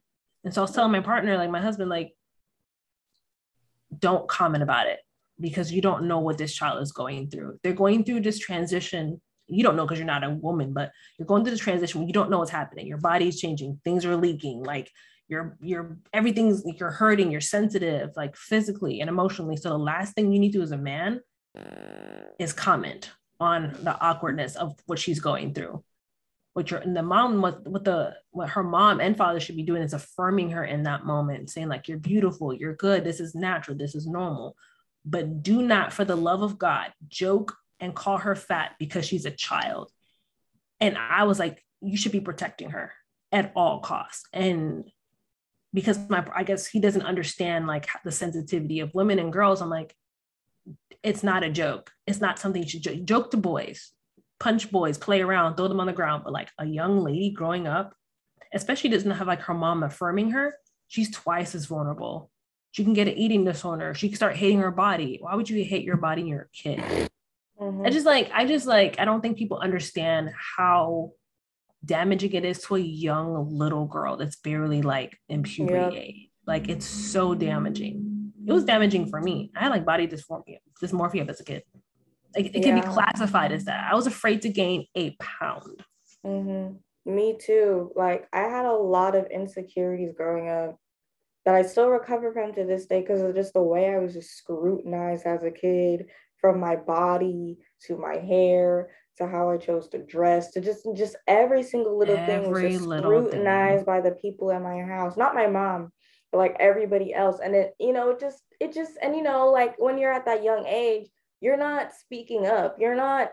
And so i was telling my partner like my husband like don't comment about it because you don't know what this child is going through. They're going through this transition. You don't know because you're not a woman but you're going through this transition. When you don't know what's happening. Your body's changing. Things are leaking. Like you're you're everything's like you're hurting you're sensitive like physically and emotionally. So the last thing you need to as a man is comment on the awkwardness of what she's going through. What your and the mom what what the what her mom and father should be doing is affirming her in that moment saying like you're beautiful you're good this is natural this is normal. But do not for the love of god joke and call her fat because she's a child. And i was like you should be protecting her at all costs. And because my i guess he doesn't understand like the sensitivity of women and girls i'm like it's not a joke. It's not something you should joke, joke to boys punch boys play around throw them on the ground. But like a young lady growing up especially doesn't have like her mom affirming her she's twice as vulnerable. She can get an eating disorder. She can start hating her body. Why would you hate your body and you're a kid? Mhm. I just like I just like I don't think people understand how damaging it is to a young little girl that's barely like in puberty Yep. Like it's so damaging. It was damaging for me. I had like body dysmorphia, dysmorphia as a kid. Like it can be classified as that. I was afraid to gain a pound. hmm Me too. Like I had a lot of insecurities growing up that I still recover from to this day because of just the way I was just scrutinized as a kid, from my body to my hair to how I chose to dress to just just every single little thing was just little thing. scrutinized by the people in my house. Not my mom, but like everybody else. And it, you know, it just it just and you know, like when you're at that young age, you're not speaking up. You're not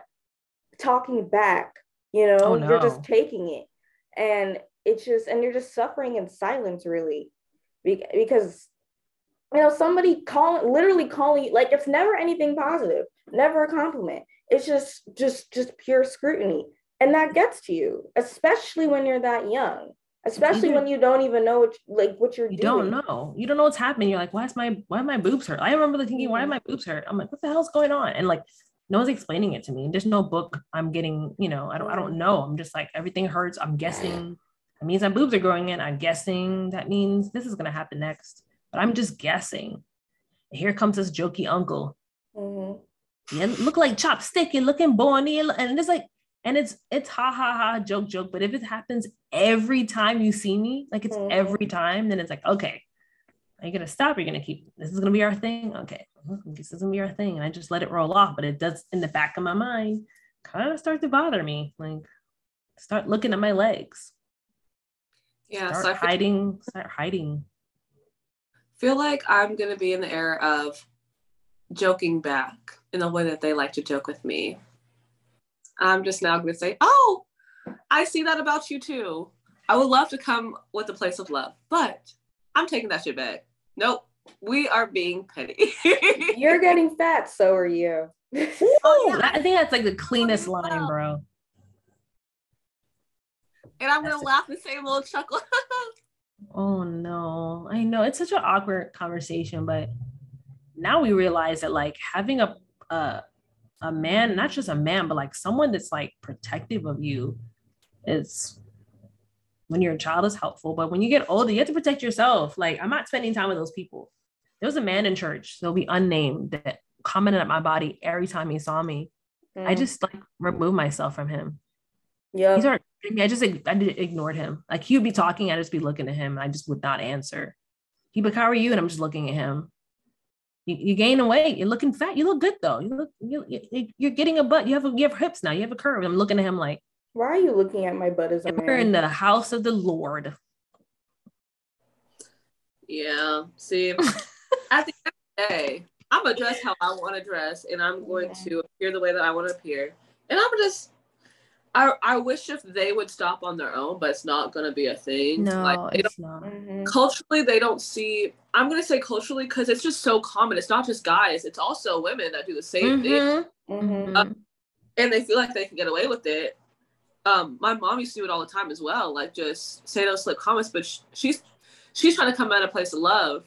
talking back you know Oh, you're just taking it and it's just and you're just suffering in silence really because you know, somebody calling, literally calling like it's never anything positive, never a compliment. It's just, just, just pure scrutiny, and that gets to you, especially when you're that young. Especially mm-hmm. when you don't even know what, like what you're doing. You doing. don't know. You don't know what's happening. You're like, why is my why are my boobs hurt? I remember thinking, why are mm-hmm. my boobs hurt? I'm like, what the hell's going on? And like, no one's explaining it to me. There's no book I'm getting. You know, I don't I don't mm-hmm. know. I'm just like everything hurts. I'm guessing. That means my boobs are growing in. I'm guessing that means this is gonna happen next. But I'm just guessing. And here comes this jokey uncle. You look like chopstick. You're looking bony, and it's like, and it's it's ha ha ha joke joke. But if it happens every time you see me, like it's Mhm. every time, then it's like, okay, are you gonna stop? You're gonna keep this is gonna be our thing. Okay, this is gonna be our thing, and I just let it roll off. But it does in the back of my mind kind of start to bother me. Like start looking at my legs. Yeah, Start so feel, hiding. Start hiding. feel like I'm gonna be in the era of joking back in the way that they like to joke with me. I'm just now gonna say, "Oh, I see that about you too." I would love to come with a place of love, but I'm taking that shit back. Nope, we are being petty. You're getting fat, so are you. Oh, yeah. I think that's like the oh, cleanest line, bro. and I'm gonna laugh and say a little chuckle. Oh no, I know it's such an awkward conversation, but now we realize that like having a a, a man, not just a man, but like someone that's like protective of you is when you're a child is helpful, but when you get older, you have to protect yourself. Like I'm not spending time with those people. There was a man in church, so be unnamed, that commented at my body every time he saw me. I Mm. just like removed myself from him. Yeah. I just I did- ignored him. Like he would be talking, I'd just be looking at him, and I just would not answer. He'd be like, "How are you?" And I'm just looking at him. You, you gaining weight. You're looking fat. You look good though. You look you, you you're getting a butt. You have a, you have hips now. You have a curve. I'm looking at him like Why are you looking at my butt as a we're in the house of the Lord. Yeah. See, at the end of the day, I'm gonna dress how I want to dress, and I'm going Yeah. to appear the way that I want to appear. And I'm just, I, I wish if they would stop on their own, but it's not gonna be a thing. No, like, it's not. Mhm. culturally they don't see i'm going to say culturally because it's just so common it's not just guys it's also women that do the same thing Mhm, Mhm. mhm. and they feel like they can get away with it um my mom used to do it all the time as well like just say those slip comments but sh- she's she's trying to come at a place of love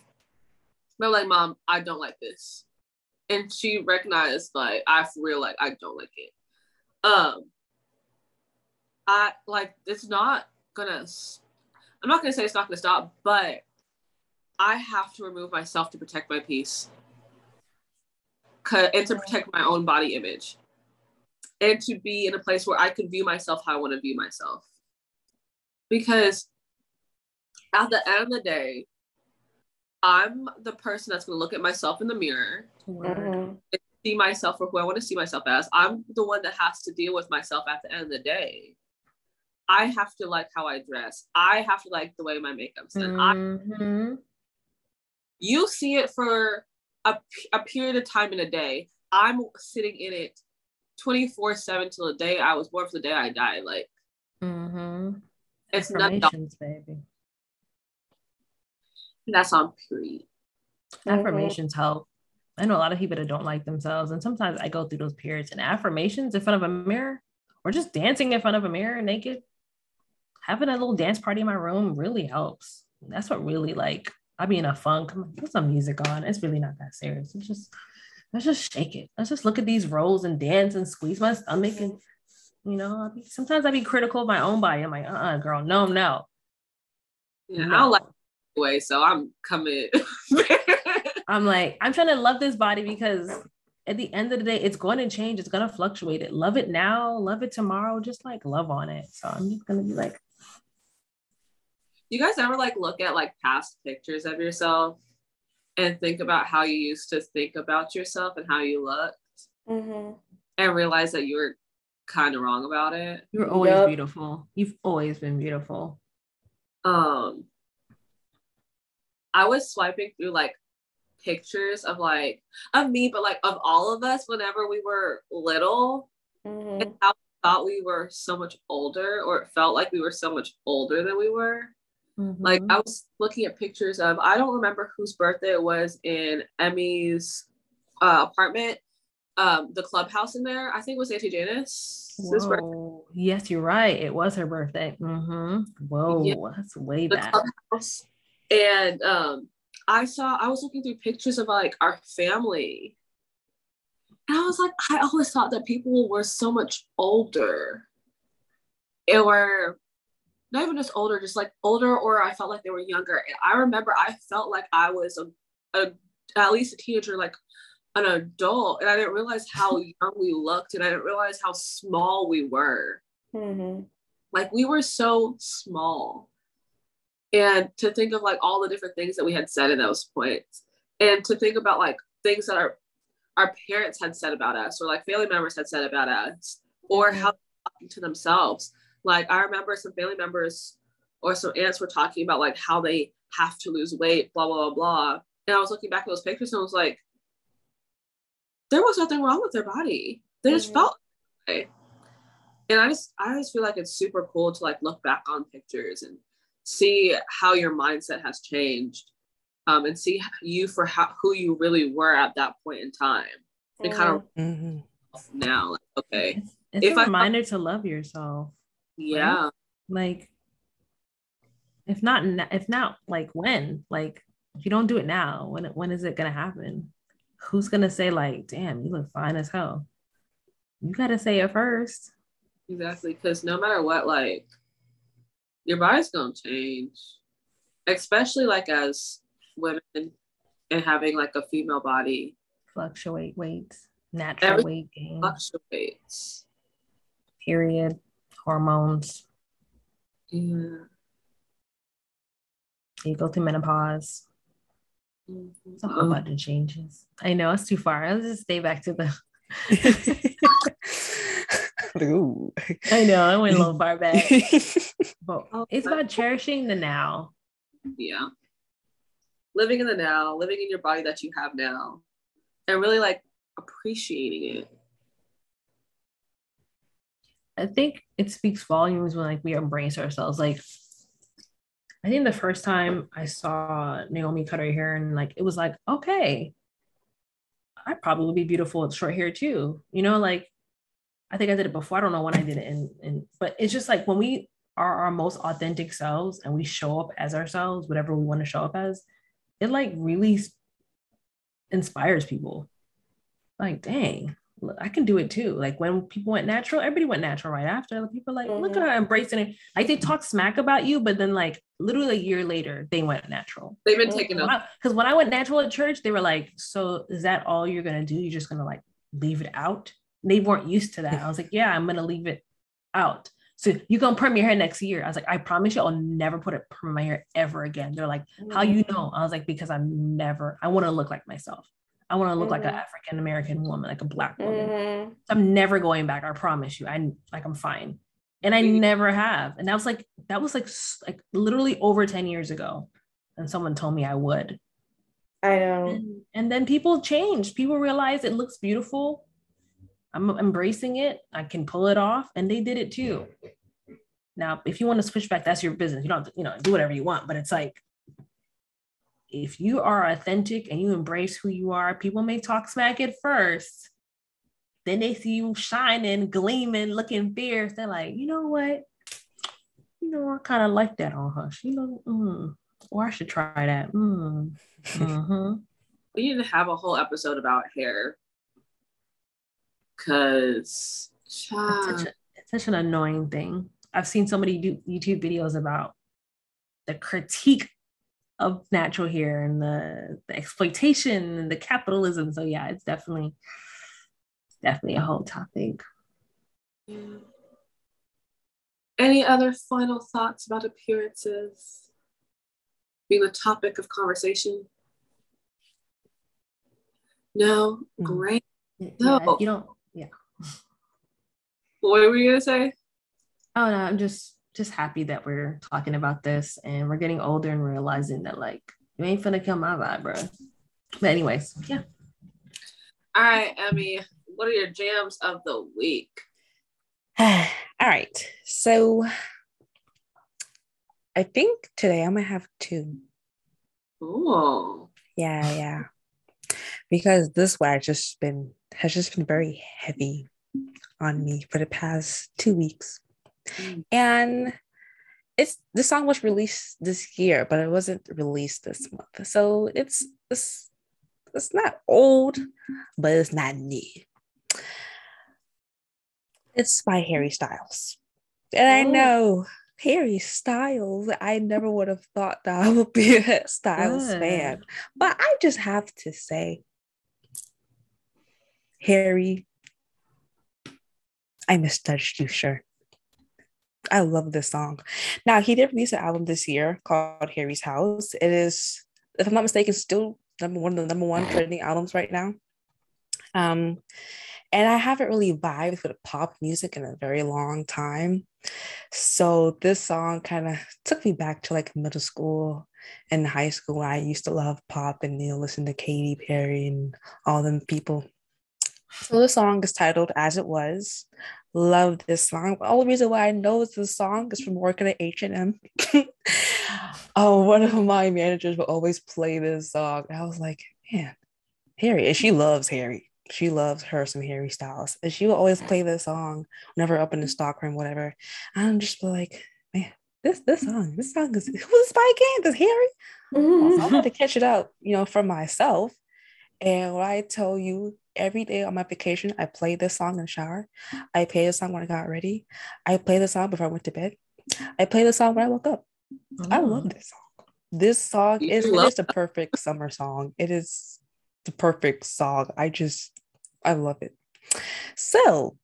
but I'm like mom i don't like this and she recognized like i for real like i don't like it um i like it's not gonna I'm not gonna say it's not gonna stop but i have to remove myself to protect my peace and to protect my own body image and to be in a place where i can view myself how i want to view myself because at the end of the day i'm the person that's going to look at myself in the mirror. Mhm. see myself for who I want to see myself as. I'm the one that has to deal with myself at the end of the day. I have to like how I dress. I have to like the way my makeup's done. I, Mhm. you see it for a, a period of time in a day. I'm sitting in it 24 7 till the day I was born for the day I die. Like, Mhm. it's baby. that's on period. Affirmations help. I know a lot of people that don't like themselves, and sometimes I go through those periods. And affirmations in front of a mirror, or just dancing in front of a mirror naked, having a little dance party in my room really helps. That's what really like. I be in a funk. I'm like, put some music on. It's really not that serious. It's just let's just shake it. Let's just look at these rolls and dance and squeeze my stomach. And you know, be, sometimes I be critical of my own body. I'm like, uh, uh girl, no, no, Yeah, no. I don't like way, so I'm coming. I'm like, I'm trying to love this body because at the end of the day, it's going to change. It's going to fluctuate. It love it now, love it tomorrow. Just like love on it. So I'm just gonna be like, you guys ever like look at like past pictures of yourself and think about how you used to think about yourself and how you look Mhm. and realize that you were kind of wrong about it you're always Yup. beautiful. You've always been beautiful. um i was swiping through like pictures of like of me but like of all of us whenever we were little Mhm. and how we thought we were so much older or it felt like we were so much older than we were Like Mhm. I was looking at pictures of I don't remember whose birthday it was in Emmy's uh, apartment. Um, the clubhouse in there. I think it was Auntie Janice. Yes, you're right. It was her birthday. hmm Whoa, Yeah. that's way the back. clubhouse. And um, I saw I was looking through pictures of like our family. And I was like, I always thought that people were so much older. It were not even just older, just like older, or I felt like they were younger. And I remember I felt like I was a, a at least a teenager, like an adult, and I didn't realize how young we looked, and I didn't realize how small we were. Mm-hmm. Like we were so small. And to think of like all the different things that we had said in those points, and to think about like things that our our parents had said about us, or like family members had said about us, or how they're talking to themselves. Like I remember some family members or some aunts were talking about like how they have to lose weight, blah blah blah blah. And I was looking back at those pictures and I was like, there was nothing wrong with their body. They just Mhm. felt that way. And I just I just feel like it's super cool to like look back on pictures and see how your mindset has changed. Um, and see you for how, who you really were at that point in time. And kind of Mhm. now, like, okay, It's, it's If a I- reminder to love yourself. Yeah, Like, if not, if not, like when? Like, if you don't do it now, when when is it gonna happen? Who's gonna say like, "Damn, you look fine as hell"? You gotta say it first. exactly. Because no matter what, like your body's gonna change, especially like as women and having like a female body Fluctuate weights, natural Every- weight gain, fluctuates. period, hormones. Yeah. You go through menopause. It's a whole bunch of changes. I know it's too far. Let's just stay back to the. Ooh. I know I went a little far back, but Oh, it's about cherishing the now. yeah living in the now living in your body that you have now and really like appreciating it I think it speaks volumes when like we embrace ourselves. Like I think the first time I saw Naomi cut her hair and like it was like, okay, I probably would be beautiful with short hair too. You know, like I think I did it before. I don't know when I did it and and but it's just like when we are our most authentic selves and we show up as ourselves, whatever we want to show up as, it like really inspires people. Like, dang, I can do it too. Like when people went natural, everybody went natural right after. People like, look at Mhm. her embracing it. Like they talk smack about you, but then like literally a year later, they went natural. they've been Mhm. taking Because when I went natural at church, they were like, so is that all you're gonna do? You're just gonna like leave it out? They weren't used to that. I was like, yeah, I'm gonna leave it out. So you gonna perm your hair next year? I was like, I promise you, I'll never put a perm in my hair ever again. They're like, how you know? I was like, because I'm never. I want to look like myself. I want to look like an. African American woman, like a black woman. Mhm. So I'm never going back. I promise you. I like I'm fine, and I never have. And that was like that was like like literally over ten years ago, and someone told me I would. I know. And, and then people change. People realize it looks beautiful. I'm embracing it. I can pull it off, and they did it too. Now, if you want to switch back, that's your business. You don't, to, you know, do whatever you want. But it's like, if you are authentic and you embrace who you are, people may talk smack at first. Then they see you shining, gleaming, looking fierce. They're like, you know what? You know, I kind of like that on her. You know, mm, or I should try that. Mm. mhm. we need to have a whole episode about hair because It's such, a, it's such an annoying thing. I've seen so many YouTube videos about the critique of natural hair and the, the exploitation and the capitalism. So yeah, it's definitely definitely a whole topic. Yeah. any other final thoughts about appearances being the topic of conversation no Mm. great Yeah, No. you don't. Yeah. what were you gonna say Oh no, I'm just just happy that we're talking about this and we're getting older and realizing that like you ain't finna kill my vibe, bro. But anyways, yeah. all right emmy what are your jams of the week All right. So I think today I'm gonna have two. Ooh. Yeah, yeah. Because this wax just been has just been very heavy on me for the past two weeks. Mm. And it's the song was released this year, but it wasn't released this month. So it's it's it's not old, but it's not new. It's by Harry Styles. And I know Harry Styles, I never would have thought that I would be a Styles fan. But I just have to say, Harry, I misjudged you, sure. I love this song. Now, he did release an album this year called Harry's House. It is, if I'm not mistaken, still number one of the number one trending albums right now. Um, and I haven't really vibed with pop music in a very long time. So this song kind of took me back to like middle school and high school. When I used to love pop and you know listen to Katy Perry and all them people. So the song is titled As It Was. Love this song. All the only reason why I know it's this song is from working at H&M. oh, one of my managers would always play this song. I was like, man, Harry. And she loves Harry. She loves her some Harry Styles. And she will always play this song whenever up in the stockroom, whatever. I'm just like, man, this this song, this song is who's by again? This Harry? Mm-hmm. So I had to catch it up, you know, for myself. And when I tell you every day on my vacation, I play this song in the shower. Mm-hmm. I play this song when I got ready. I play this song before I went to bed. I play this song when I woke up. I oh. love this song. This song You is it love is the perfect summer song. It is the perfect song. I just I love it. So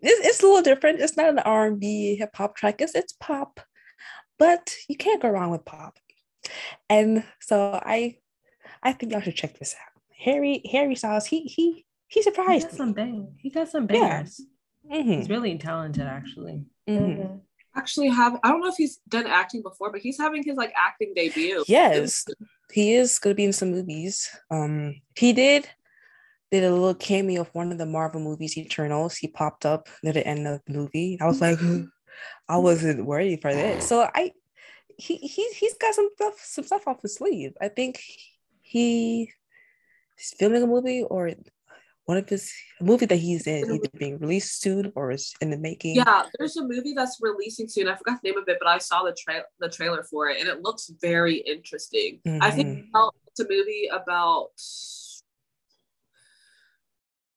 it's, it's a little different. It's not an R&B hip hop track. It's it's pop, but you can't go wrong with pop. And so I I think y'all should check this out. Harry Harry Styles. He he he He surprised got me. some bang. He got some Yeah. bangers. Mhm, He's really talented, actually. mhm. Actually, have I don't know if he's done acting before, but he's having his like acting debut. Yes, he is going to be in some movies. Um, he did did a little cameo of one of the Marvel movies, Eternals. He popped up near the end of the movie. I was like, I wasn't worried for that. So I, he he he's got some stuff some stuff off his sleeve. I think he he's filming a movie or one of his a movie that he's in either being released soon or is in the making. Yeah, there's a movie that's releasing soon. I forgot the name of it, but I saw the tra- the trailer for it, and it looks very interesting. I think mm-hmm. it's a movie about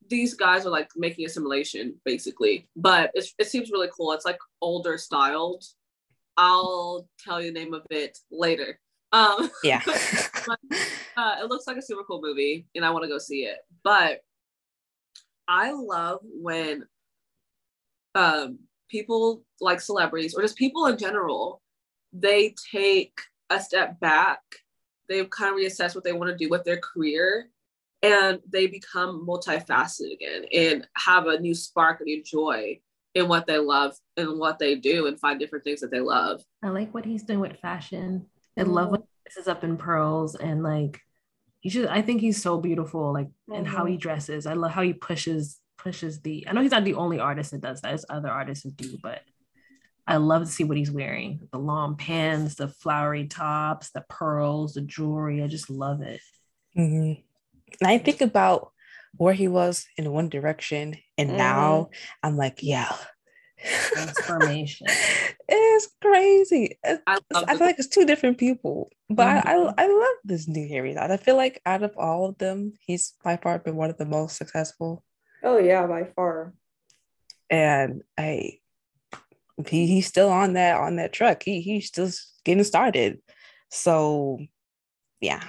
these guys are like making a simulation, basically, but it's, it seems really cool. It's like older styled. I'll tell you the name of it later. Um, Yeah. uh, it looks like a super cool movie and I want to go see it. But I love when um, people like celebrities or just people in general, they take a step back. They kind of reassess what they want to do with their career and they become multifaceted again and have a new spark, a new joy in what they love and what they do and find different things that they love. I like what he's doing with fashion. I love when he dresses up in pearls and like he just I think he's so beautiful, like and how he dresses. I love how he pushes pushes the I know he's not the only artist that does that, there's other artists who do, but I love to see what he's wearing. The long pants, the flowery tops, the pearls, the jewelry. I just love it. Mhm. And I think about where he was in One Direction, and Mhm. now I'm like, yeah, Transformation. it's crazy. It's- I I feel like it's two different people, but I, Mhm. I I love this new Harry. Styles. I feel like out of all of them, he's by far been one of the most successful, Oh yeah, by far. and I he he's still on that on that truck. He he's still getting started. So yeah,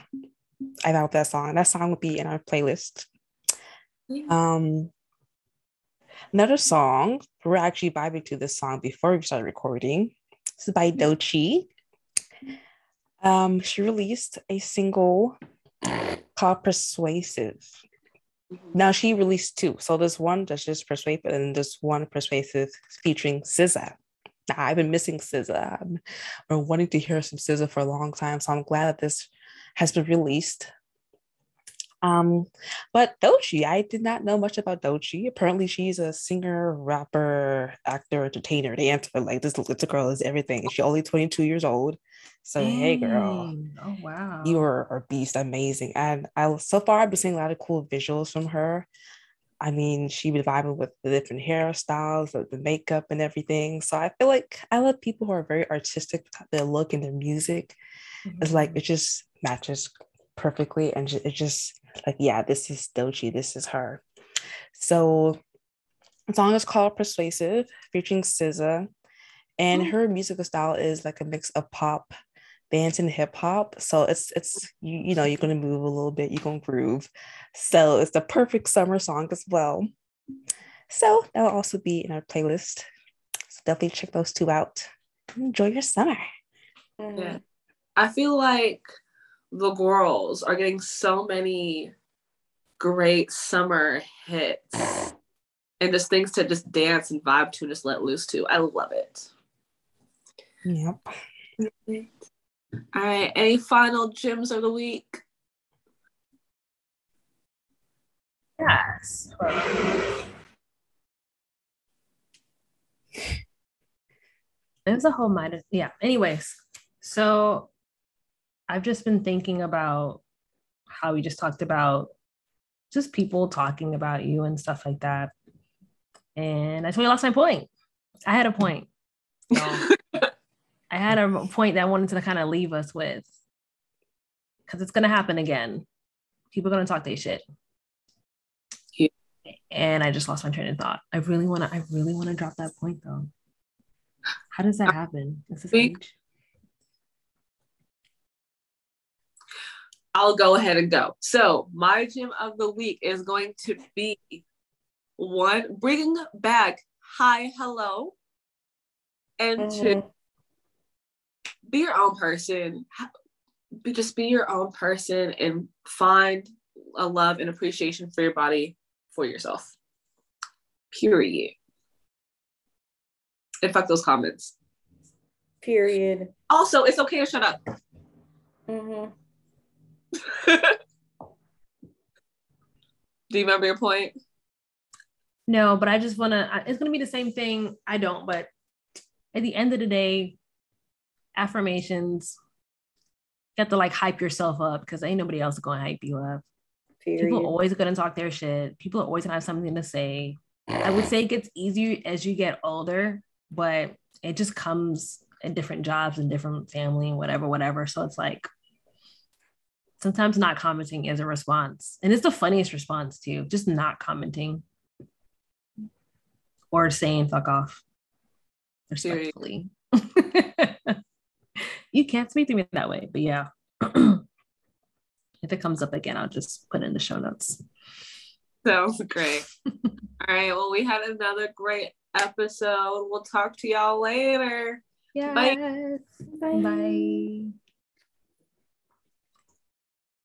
I love that song. That song would be in our playlist. Um, another song, we're actually vibing to this song before we started recording. This is by Doechii. Um, she released a single called Persuasive. Now she released two. So there's one that's just persuasive and there's one persuasive featuring SZA. Now I've been missing SZA. I've been wanting to hear some SZA for a long time. So I'm glad that this has been released. Um, but Doechii, I did not know much about Doechii. Apparently, she's a singer, rapper, actor, entertainer, dancer. Like this little girl is everything. She's only 22 years old. So hey, girl, Oh wow. you are a beast, amazing. And I so far I've been seeing a lot of cool visuals from her. I mean, she was vibing with the different hairstyles, the, the makeup, and everything. So I feel like I love people who are very artistic with their look and their music. It's like Mm-hmm. it just matches perfectly, and it just like yeah, this is Doechii, this is her. So the song is called Persuasive, featuring SZA, and Ooh. her musical style is like a mix of pop, dance, and hip hop. So it's it's you you know you're gonna move a little bit, you're gonna groove. So it's the perfect summer song as well. So that will also be in our playlist. So definitely check those two out. Enjoy your summer. Yeah. I feel like the girls are getting so many great summer hits and just things to just dance and vibe to and just let loose to. I love it. Yep. All right. Any final gems of the week? Yes. There's a whole mind. Yeah. Anyways, so I've just been thinking about how we just talked about just people talking about you and stuff like that. And I totally lost my point. I had a point. So I had a point that I wanted to kind of leave us with because it's going to happen again. People are going to talk their shit. Yeah. And I just lost my train of thought. I really want to, I really want to drop that point though. How does that happen? Is this age? I'll go ahead and go. So, my gem of the week is going to be one, bringing back hi, hello, and two, Mhm. be your own person. Be just be your own person and find a love and appreciation for your body for yourself. Period. And fuck those comments. Period. Also, it's okay to shut up. hmm Do you remember your point? No, but I just want to, it's going to be the same thing. I don't, but at the end of the day, affirmations, you have to like hype yourself up because ain't nobody else going to hype you up. Period. People are always going to talk their shit. People are always going to have something to say. I would say it gets easier as you get older, but it just comes in different jobs and different family and whatever, whatever. So it's like sometimes not commenting is a response. And it's the funniest response too, just not commenting or saying fuck off respectfully. you can't speak to me that way, but yeah. if it comes up again, I'll just put it in the show notes. Sounds great. All right. Well, we had another great episode. We'll talk to y'all later. Yes. Bye. Bye.